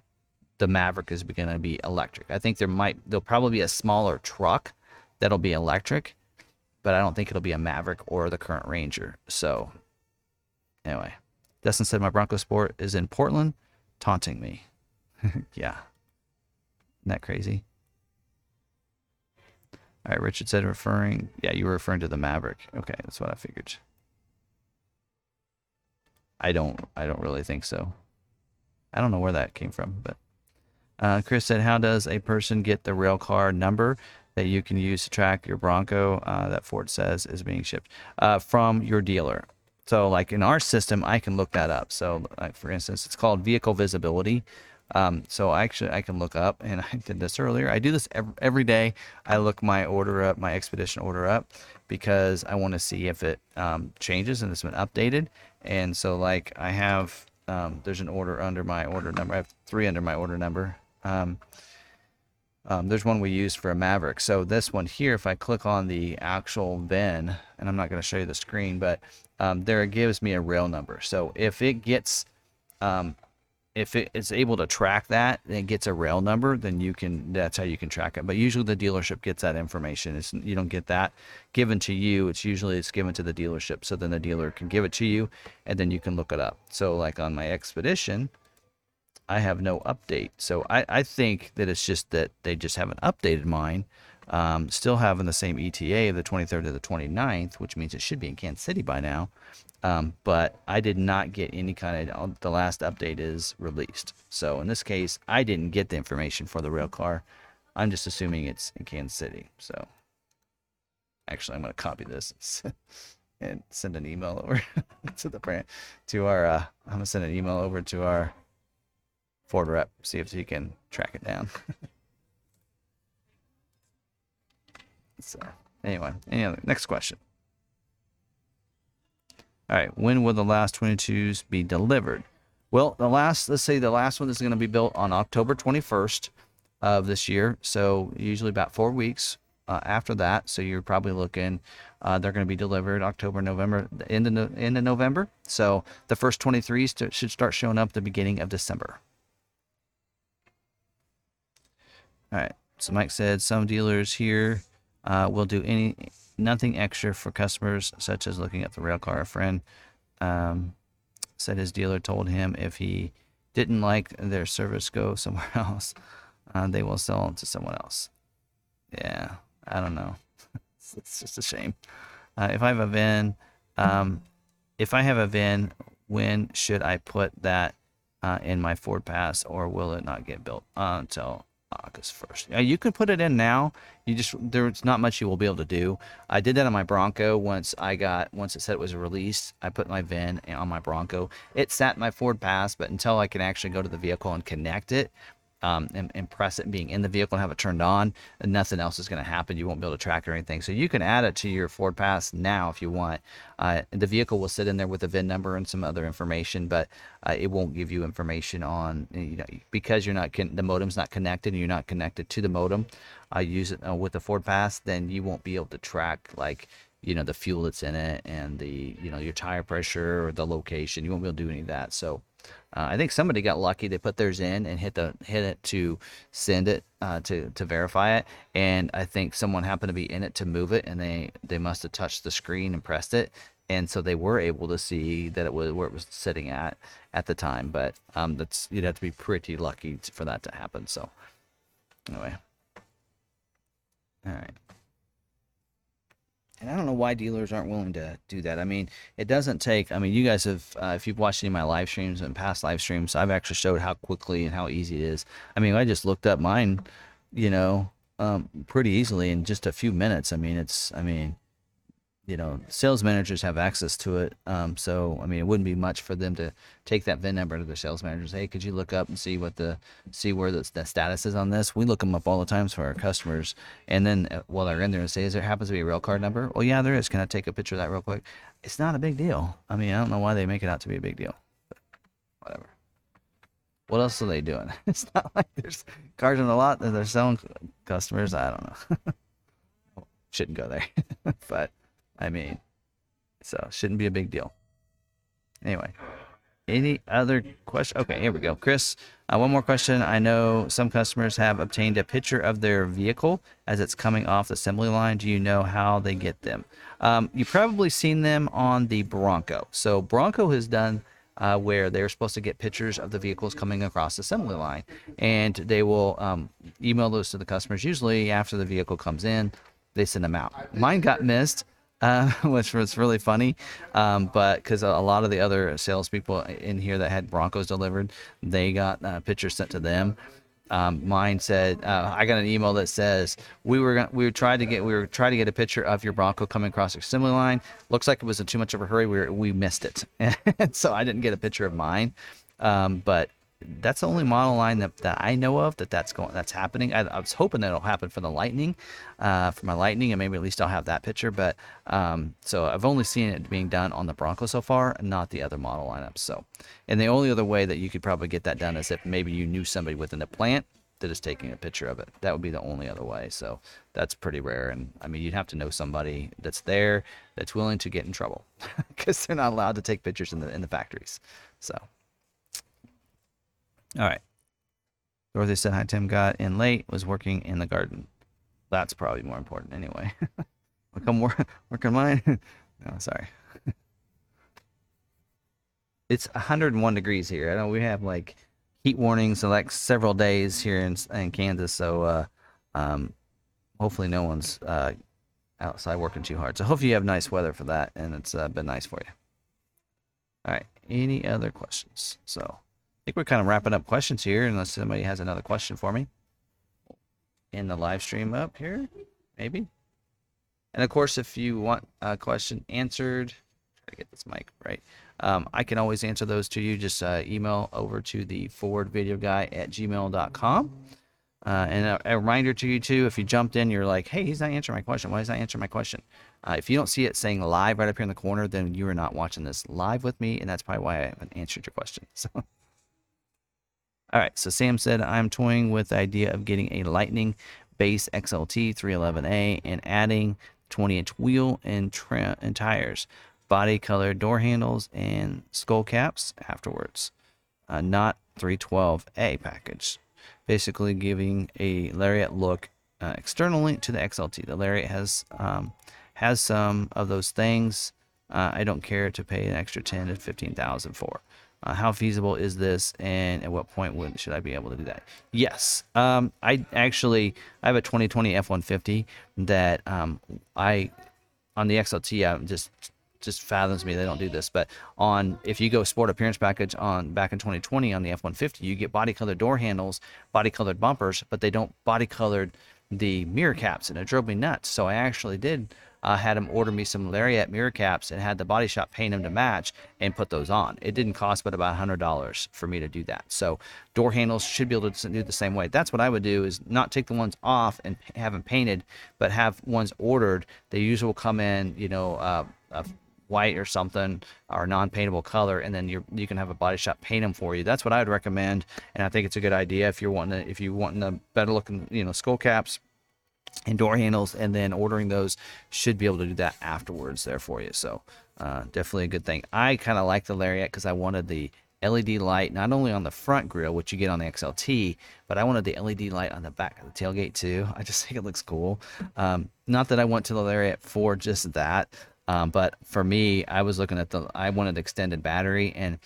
the Maverick is going to be electric. I think there might, there'll probably be a smaller truck that'll be electric, but I don't think it'll be a Maverick or the current Ranger. So, anyway, Dustin said my Bronco Sport is in Portland, taunting me. yeah. Isn't that crazy? All right, Richard said referring. Yeah, you were referring to the Maverick. Okay, that's what I figured. I don't I don't really think so. I don't know where that came from, but uh, Chris said, "How does a person get the rail car number that you can use to track your Bronco uh, that Ford says is being shipped uh, from your dealer?" So, like in our system, I can look that up. So, like for instance, it's called vehicle visibility. Um, so actually, I can look up, and I did this earlier. I do this every, every day. I look my order up, my expedition order up, because I want to see if it um, changes and it's been updated. And so, like, I have um, there's an order under my order number. I have three under my order number. Um, um, there's one we use for a Maverick. So this one here, if I click on the actual VIN, and I'm not going to show you the screen, but um, there it gives me a rail number. So if it gets um, if it is able to track that and it gets a rail number, then you can that's how you can track it. But usually the dealership gets that information. It's you don't get that given to you. It's usually it's given to the dealership. So then the dealer can give it to you and then you can look it up. So like on my expedition, I have no update. So I, I think that it's just that they just haven't updated mine. Um, still having the same ETA, of the 23rd to the 29th, which means it should be in Kansas City by now. Um, but I did not get any kind of the last update is released. So in this case, I didn't get the information for the rail car. I'm just assuming it's in Kansas City. So actually, I'm going to copy this and send an email over to the brand to our. Uh, I'm going to send an email over to our Ford rep, see if he can track it down. so anyway, any other next question. All right, when will the last 22s be delivered? Well, the last, let's say the last one is going to be built on October 21st of this year. So usually about four weeks uh, after that. So you're probably looking, uh, they're going to be delivered October, November, the end of, end of November. So the first 23s should start showing up the beginning of December. All right. So Mike said some dealers here uh, will do any nothing extra for customers, such as looking at the rail car. A friend um, said his dealer told him if he didn't like their service, go somewhere else. Uh, they will sell to someone else. Yeah, I don't know. it's, it's, just a shame. Uh, if I have a VIN, um, if I have a VIN, when should I put that uh, in my Ford Pass, or will it not get built until August 1st. Yeah, you can put it in now. You just there's not much you will be able to do. I did that on my Bronco once I got once it said it was released. I put my VIN on my Bronco. It sat in my Ford Pass, but until I can actually go to the vehicle and connect it, um, and, and, press it being in the vehicle and have it turned on, and nothing else is going to happen. You won't be able to track or anything. So you can add it to your Ford Pass now if you want. Uh, the vehicle will sit in there with a VIN number and some other information, but uh, it won't give you information on you know because you're not con- the modem's not connected and you're not connected to the modem. I uh, use it uh, with the Ford Pass, then you won't be able to track like you know the fuel that's in it and the you know your tire pressure or the location. You won't be able to do any of that. So uh, I think somebody got lucky. They put theirs in and hit the hit it to send it uh, to to verify it, and I think someone happened to be in it to move it, and they they must have touched the screen and pressed it, and so they were able to see that it was where it was sitting at at the time. But um, that's you'd have to be pretty lucky for that to happen. So anyway, all right and I don't know why dealers aren't willing to do that. I mean, it doesn't take. I mean, you guys have, uh, if you've watched any of my live streams and past live streams, I've actually showed how quickly and how easy it is. I mean, I just looked up mine, you know, um, pretty easily in just a few minutes. I mean, it's. I mean, you know, sales managers have access to it. Um, so, I mean, it wouldn't be much for them to take that VIN number to their sales managers. Hey, could you look up and see what the see where the, the status is on this? We look them up all the times for our customers, and then uh, while they're in there and say, "Is there happens to be a rail card number?" Well, yeah, there is. Can I take a picture of that real quick? It's not a big deal. I mean, I don't know why they make it out to be a big deal. Whatever. What else are they doing? it's not like there's cars in the lot that they're selling customers. I don't know. Shouldn't go there, but. I mean, so shouldn't be a big deal. Anyway, any other question? Okay, here we go. Chris, uh, one more question. I know some customers have obtained a picture of their vehicle as it's coming off the assembly line. Do you know how they get them? Um, you've probably seen them on the Bronco. So Bronco has done uh, where they're supposed to get pictures of the vehicles coming across the assembly line, and they will um, email those to the customers. Usually after the vehicle comes in, they send them out. Mine got missed uh, which was really funny. Um, but because a lot of the other salespeople in here that had Broncos delivered, they got uh, pictures sent to them. Um, mine said, uh, I got an email that says we were gonna, we were trying to get we were trying to get a picture of your Bronco coming across the assembly line. Looks like it was in too much of a hurry. We were, we missed it, so I didn't get a picture of mine. Um, but that's the only model line that, that I know of that that's going that's happening. I, I was hoping that it'll happen for the Lightning, uh, for my Lightning, and maybe at least I'll have that picture. But um, so I've only seen it being done on the Bronco so far, not the other model lineups. So, and the only other way that you could probably get that done is if maybe you knew somebody within the plant that is taking a picture of it. That would be the only other way. So that's pretty rare. And I mean, you'd have to know somebody that's there that's willing to get in trouble because they're not allowed to take pictures in the in the factories. So. All right. Dorothy said hi. Tim got in late. Was working in the garden. That's probably more important anyway. Come work work on mine. no, sorry. it's 101 degrees here. I know we have like heat warnings the next several days here in, in Kansas. So uh, um, hopefully no one's uh, outside working too hard. So hopefully you have nice weather for that, and it's uh, been nice for you. All right. Any other questions? So think we're kind of wrapping up questions here, unless somebody has another question for me. In the live stream up here, maybe. And of course, if you want a question answered, try to get this mic right. Um, I can always answer those to you. Just uh, email over to the forward video guy at gmail.com. Uh, and a, a, reminder to you too, if you jumped in, you're like, hey, he's not answering my question. Why is not answering my question? Uh, if you don't see it saying live right up here in the corner, then you are not watching this live with me, and that's probably why I haven't answered your question. So. All right, so Sam said, I'm toying with the idea of getting a Lightning base XLT 311A and adding 20 inch wheel and, trim and tires, body color door handles, and skull caps afterwards. Uh, not 312A package. Basically, giving a Lariat look uh, externally to the XLT. The Lariat has um, has some of those things. Uh, I don't care to pay an extra 10 to 15,000 for. Uh, how feasible is this, and at what point would, should I be able to do that? Yes, um, I actually I have a 2020 F150 that um, I on the XLT. I just just fathoms me they don't do this, but on if you go sport appearance package on back in 2020 on the F150, you get body colored door handles, body colored bumpers, but they don't body colored the mirror caps, and it drove me nuts. So I actually did uh, had him order me some Lariat mirror caps and had the body shop paint them to match and put those on. It didn't cost but about $100 for me to do that. So door handles should be able to do the same way. That's what I would do is not take the ones off and have them painted, but have ones ordered. They usually will come in, you know, uh, white or something or non-paintable color and then you you can have a body shop paint them for you that's what i would recommend and i think it's a good idea if you're wanting to, if you want the better looking you know skull caps and door handles and then ordering those should be able to do that afterwards there for you. So uh, definitely a good thing. I kind of like the lariat because i wanted the led light not only on the front grill which you get on the xlt but i wanted the led light on the back of the tailgate too. I just think it looks cool. Um, not that i went to the lariat for just that um, but for me i was looking at the i wanted extended battery and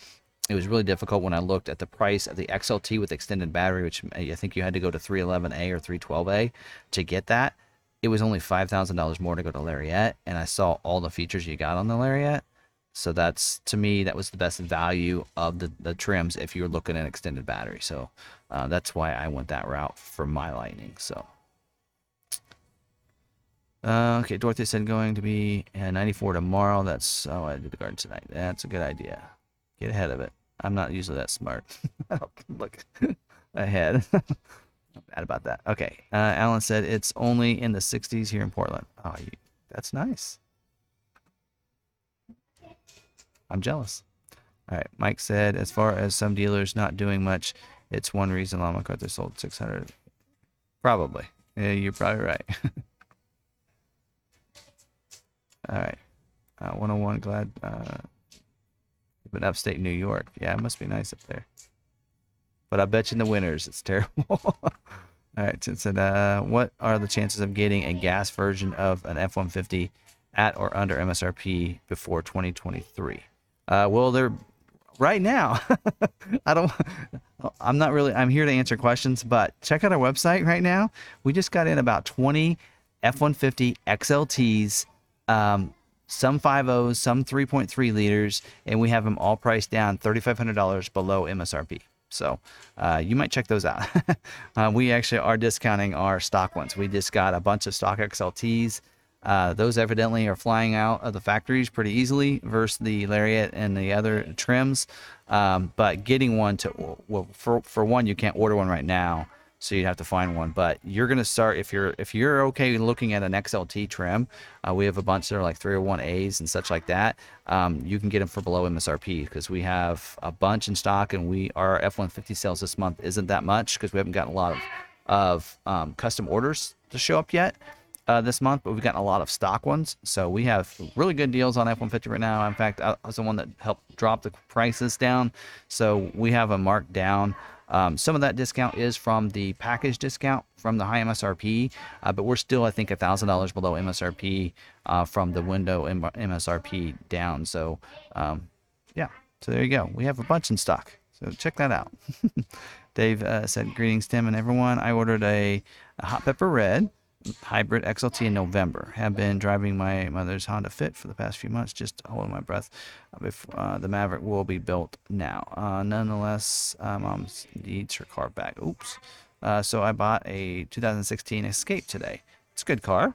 it was really difficult when I looked at the price of the XLT with extended battery, which I think you had to go to 311A or 312A to get that. It was only $5,000 more to go to Lariat, and I saw all the features you got on the Lariat. So that's to me that was the best value of the, the trims if you're looking at extended battery. So uh, that's why I went that route for my Lightning. So uh, okay, Dorothy said going to be 94 tomorrow. That's oh I did the garden tonight. That's a good idea. Get ahead of it. I'm not usually that smart. I don't look ahead. bad about that. Okay. Uh, Alan said it's only in the 60s here in Portland. Oh, you, that's nice. I'm jealous. All right. Mike said, as far as some dealers not doing much, it's one reason Long McArthur's sold 600. Probably. Yeah, you're probably right. All right. Uh, 101, glad. Uh, upstate New York. Yeah, it must be nice up there. But I bet you in the winters it's terrible. All right, it said, uh, what are the chances of getting a gas version of an F-150 at or under MSRP before 2023? Uh, well, they're right now. I don't. I'm not really. I'm here to answer questions, but check out our website right now. We just got in about 20 F-150 XLTs um, some 5.0s, some 3.3 liters, and we have them all priced down $3,500 below MSRP. So uh, you might check those out. uh, we actually are discounting our stock ones. We just got a bunch of stock XLTs. Uh, those evidently are flying out of the factories pretty easily versus the Lariat and the other trims. Um, but getting one to well, for for one, you can't order one right now so you'd have to find one. But you're gonna start if you're if you're okay looking at an XLT trim. Uh, we have a bunch that are like 301As and such like that. Um, you can get them for below MSRP because we have a bunch in stock, and we our F150 sales this month isn't that much because we haven't gotten a lot of of um, custom orders to show up yet. Uh, this month, but we've gotten a lot of stock ones. So we have really good deals on F-150 right now. In fact, I was the one that helped drop the prices down. So we have a marked down um, some of that discount is from the package discount from the high MSRP, uh, but we're still, I think, $1,000 below MSRP uh, from the window MSRP down. So, um, yeah, so there you go. We have a bunch in stock. So check that out. Dave uh, said, Greetings, Tim and everyone. I ordered a, a hot pepper red hybrid XLT in November. Have been driving my mother's Honda Fit for the past few months, just holding my breath. Before, uh, the Maverick will be built now. Uh, nonetheless, uh, mom needs her car back. Oops. Uh, so I bought a 2016 Escape today. It's a good car.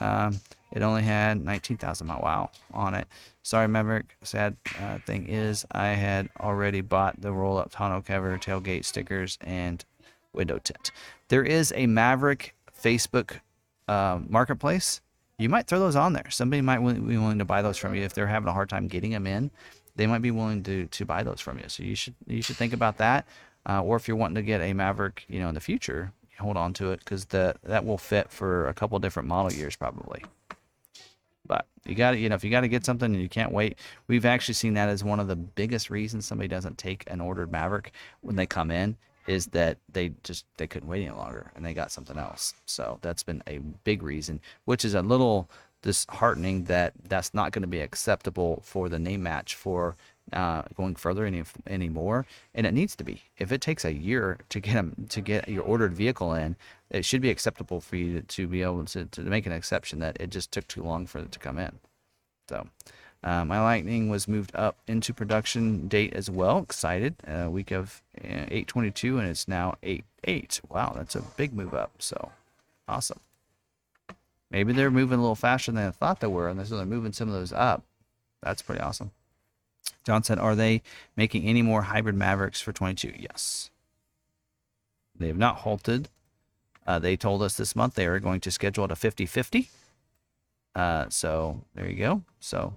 Um, it only had 19,000 mile wow on it. Sorry, Maverick. Sad uh, thing is, I had already bought the roll-up tonneau cover, tailgate stickers, and window tint. There is a Maverick Facebook uh, marketplace, you might throw those on there. Somebody might be willing to buy those from you if they're having a hard time getting them in. They might be willing to to buy those from you. So you should you should think about that. Uh, or if you're wanting to get a Maverick, you know, in the future, hold on to it because the that will fit for a couple different model years probably. But you got to, you know, if you got to get something and you can't wait, we've actually seen that as one of the biggest reasons somebody doesn't take an ordered Maverick when they come in is that they just they couldn't wait any longer and they got something else. So that's been a big reason, which is a little disheartening that that's not going to be acceptable for the name match for uh, going further any anymore, and it needs to be. If it takes a year to get them to get your ordered vehicle in, it should be acceptable for you to, to be able to, to make an exception that it just took too long for it to come in. So uh, my Lightning was moved up into production date as well. Excited. Uh, week of uh, 822 and it's now 88. Wow, that's a big move up. So awesome. Maybe they're moving a little faster than I thought they were, and so they're moving some of those up. That's pretty awesome. John said, Are they making any more hybrid Mavericks for 22? Yes. They have not halted. Uh, they told us this month they are going to schedule a 50 50. Uh, so there you go. So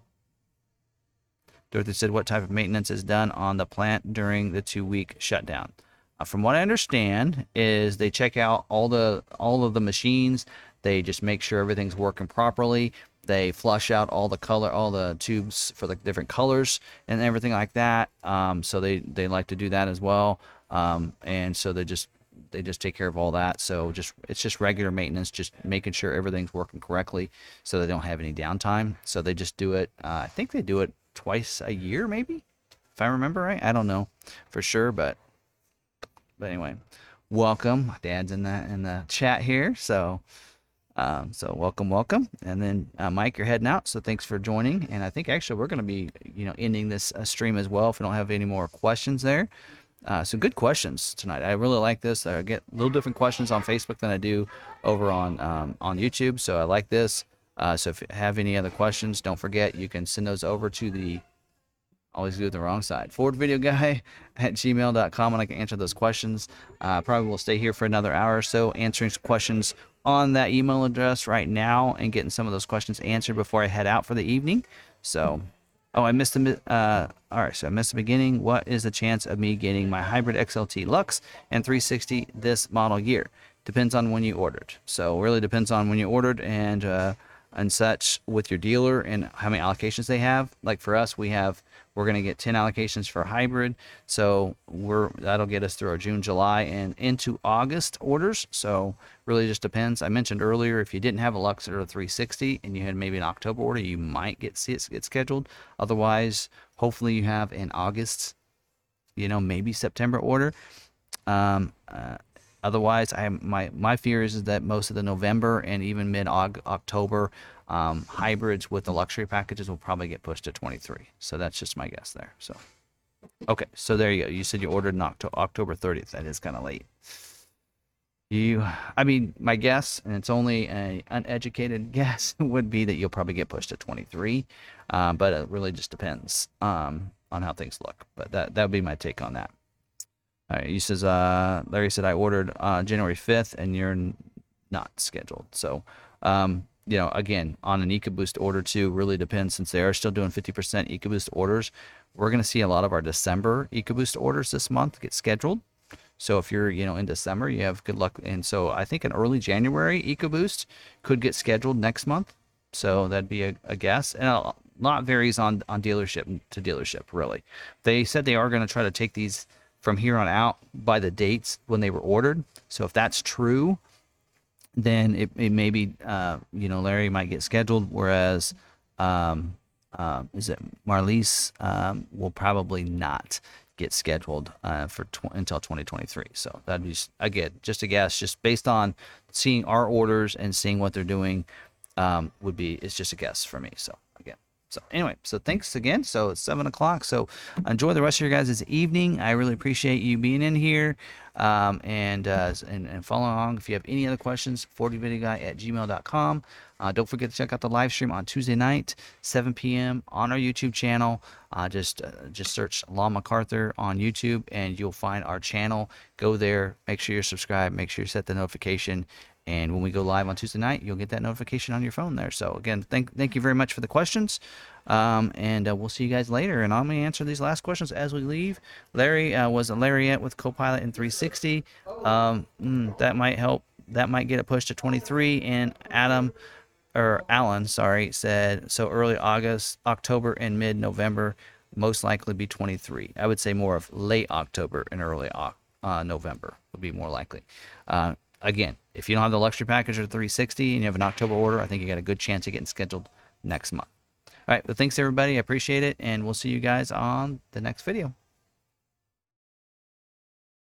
Dorothy said, What type of maintenance is done on the plant during the two week shutdown? Uh, from what I understand, is they check out all the all of the machines. They just make sure everything's working properly. They flush out all the color, all the tubes for the different colors and everything like that. Um, so they they like to do that as well. Um, and so they just they just take care of all that. So just it's just regular maintenance, just making sure everything's working correctly, so they don't have any downtime. So they just do it. Uh, I think they do it twice a year, maybe, if I remember right. I don't know for sure, but but anyway, welcome. Dad's in the in the chat here, so um, so welcome, welcome. And then uh, Mike, you're heading out, so thanks for joining. And I think actually we're going to be you know ending this uh, stream as well if we don't have any more questions there. Uh, so good questions tonight. I really like this. I get a little different questions on Facebook than I do over on um, on YouTube. So I like this. Uh, so if you have any other questions, don't forget you can send those over to the always do it the wrong side Ford video guy at gmail.com and I can answer those questions. Uh, probably will stay here for another hour or so answering questions on that email address right now and getting some of those questions answered before I head out for the evening. So, oh, I missed the. Uh, all right, so I missed the beginning. What is the chance of me getting my hybrid XLT Lux and 360 this model year? Depends on when you ordered. So, really depends on when you ordered and. Uh, and such with your dealer and how many allocations they have. Like for us, we have we're going to get 10 allocations for hybrid, so we're that'll get us through our June, July, and into August orders. So really just depends. I mentioned earlier if you didn't have a Lux or a 360 and you had maybe an October order, you might get see it get scheduled. Otherwise, hopefully you have an August, you know, maybe September order. Um, uh, otherwise, I my my fear is that most of the November and even mid October um, hybrids with the luxury packages will probably get pushed to 23. So that's just my guess there. So, okay, so there you go. You said you ordered in Octo- October 30th. That is kind of late. You, I mean, my guess, and it's only an uneducated guess, would be that you'll probably get pushed to 23. Uh, but it really just depends um, on how things look. But that that would be my take on that. Right, he says, uh, Larry said I ordered uh, January 5th, and you're not scheduled. So, um, you know, again, on an EcoBoost order too, really depends since they are still doing 50% EcoBoost orders. We're going to see a lot of our December EcoBoost orders this month get scheduled. So if you're, you know, in December, you have good luck. And so I think an early January EcoBoost could get scheduled next month. So that'd be a, a guess. And a lot varies on, on dealership to dealership, really. They said they are going to try to take these from here on out by the dates when they were ordered. So if that's true, then it, it maybe uh, you know Larry might get scheduled, whereas um, uh, is it Marlies um, will probably not get scheduled uh, for tw- until 2023. So that'd be again just a guess, just based on seeing our orders and seeing what they're doing. Um, would be it's just a guess for me. So. So anyway, so thanks again. So it's seven o'clock. So enjoy the rest of your guys' evening. I really appreciate you being in here um, and, uh, and and follow along. If you have any other questions, fordvideoguy at gmail.com. Uh, don't forget to check out the live stream on Tuesday night, 7 p.m. on our YouTube channel. Uh, just uh, just search Long McArthur on YouTube and you'll find our channel. Go there. Make sure you're subscribed. Make sure you set the notification and when we go live on Tuesday night, you'll get that notification on your phone there. So again, thank thank you very much for the questions, um, and uh, we'll see you guys later. And I'm gonna answer these last questions as we leave. Larry uh, was a Lariat with Copilot in 360. Um, mm, that might help. That might get it pushed to 23. And Adam or Alan, sorry, said so early August, October, and mid November most likely be 23. I would say more of late October and early uh, November would be more likely. Again, if you don't have the luxury package or 360 and you have an October order, I think you got a good chance of getting scheduled next month. All right, well, thanks everybody. I appreciate it, and we'll see you guys on the next video.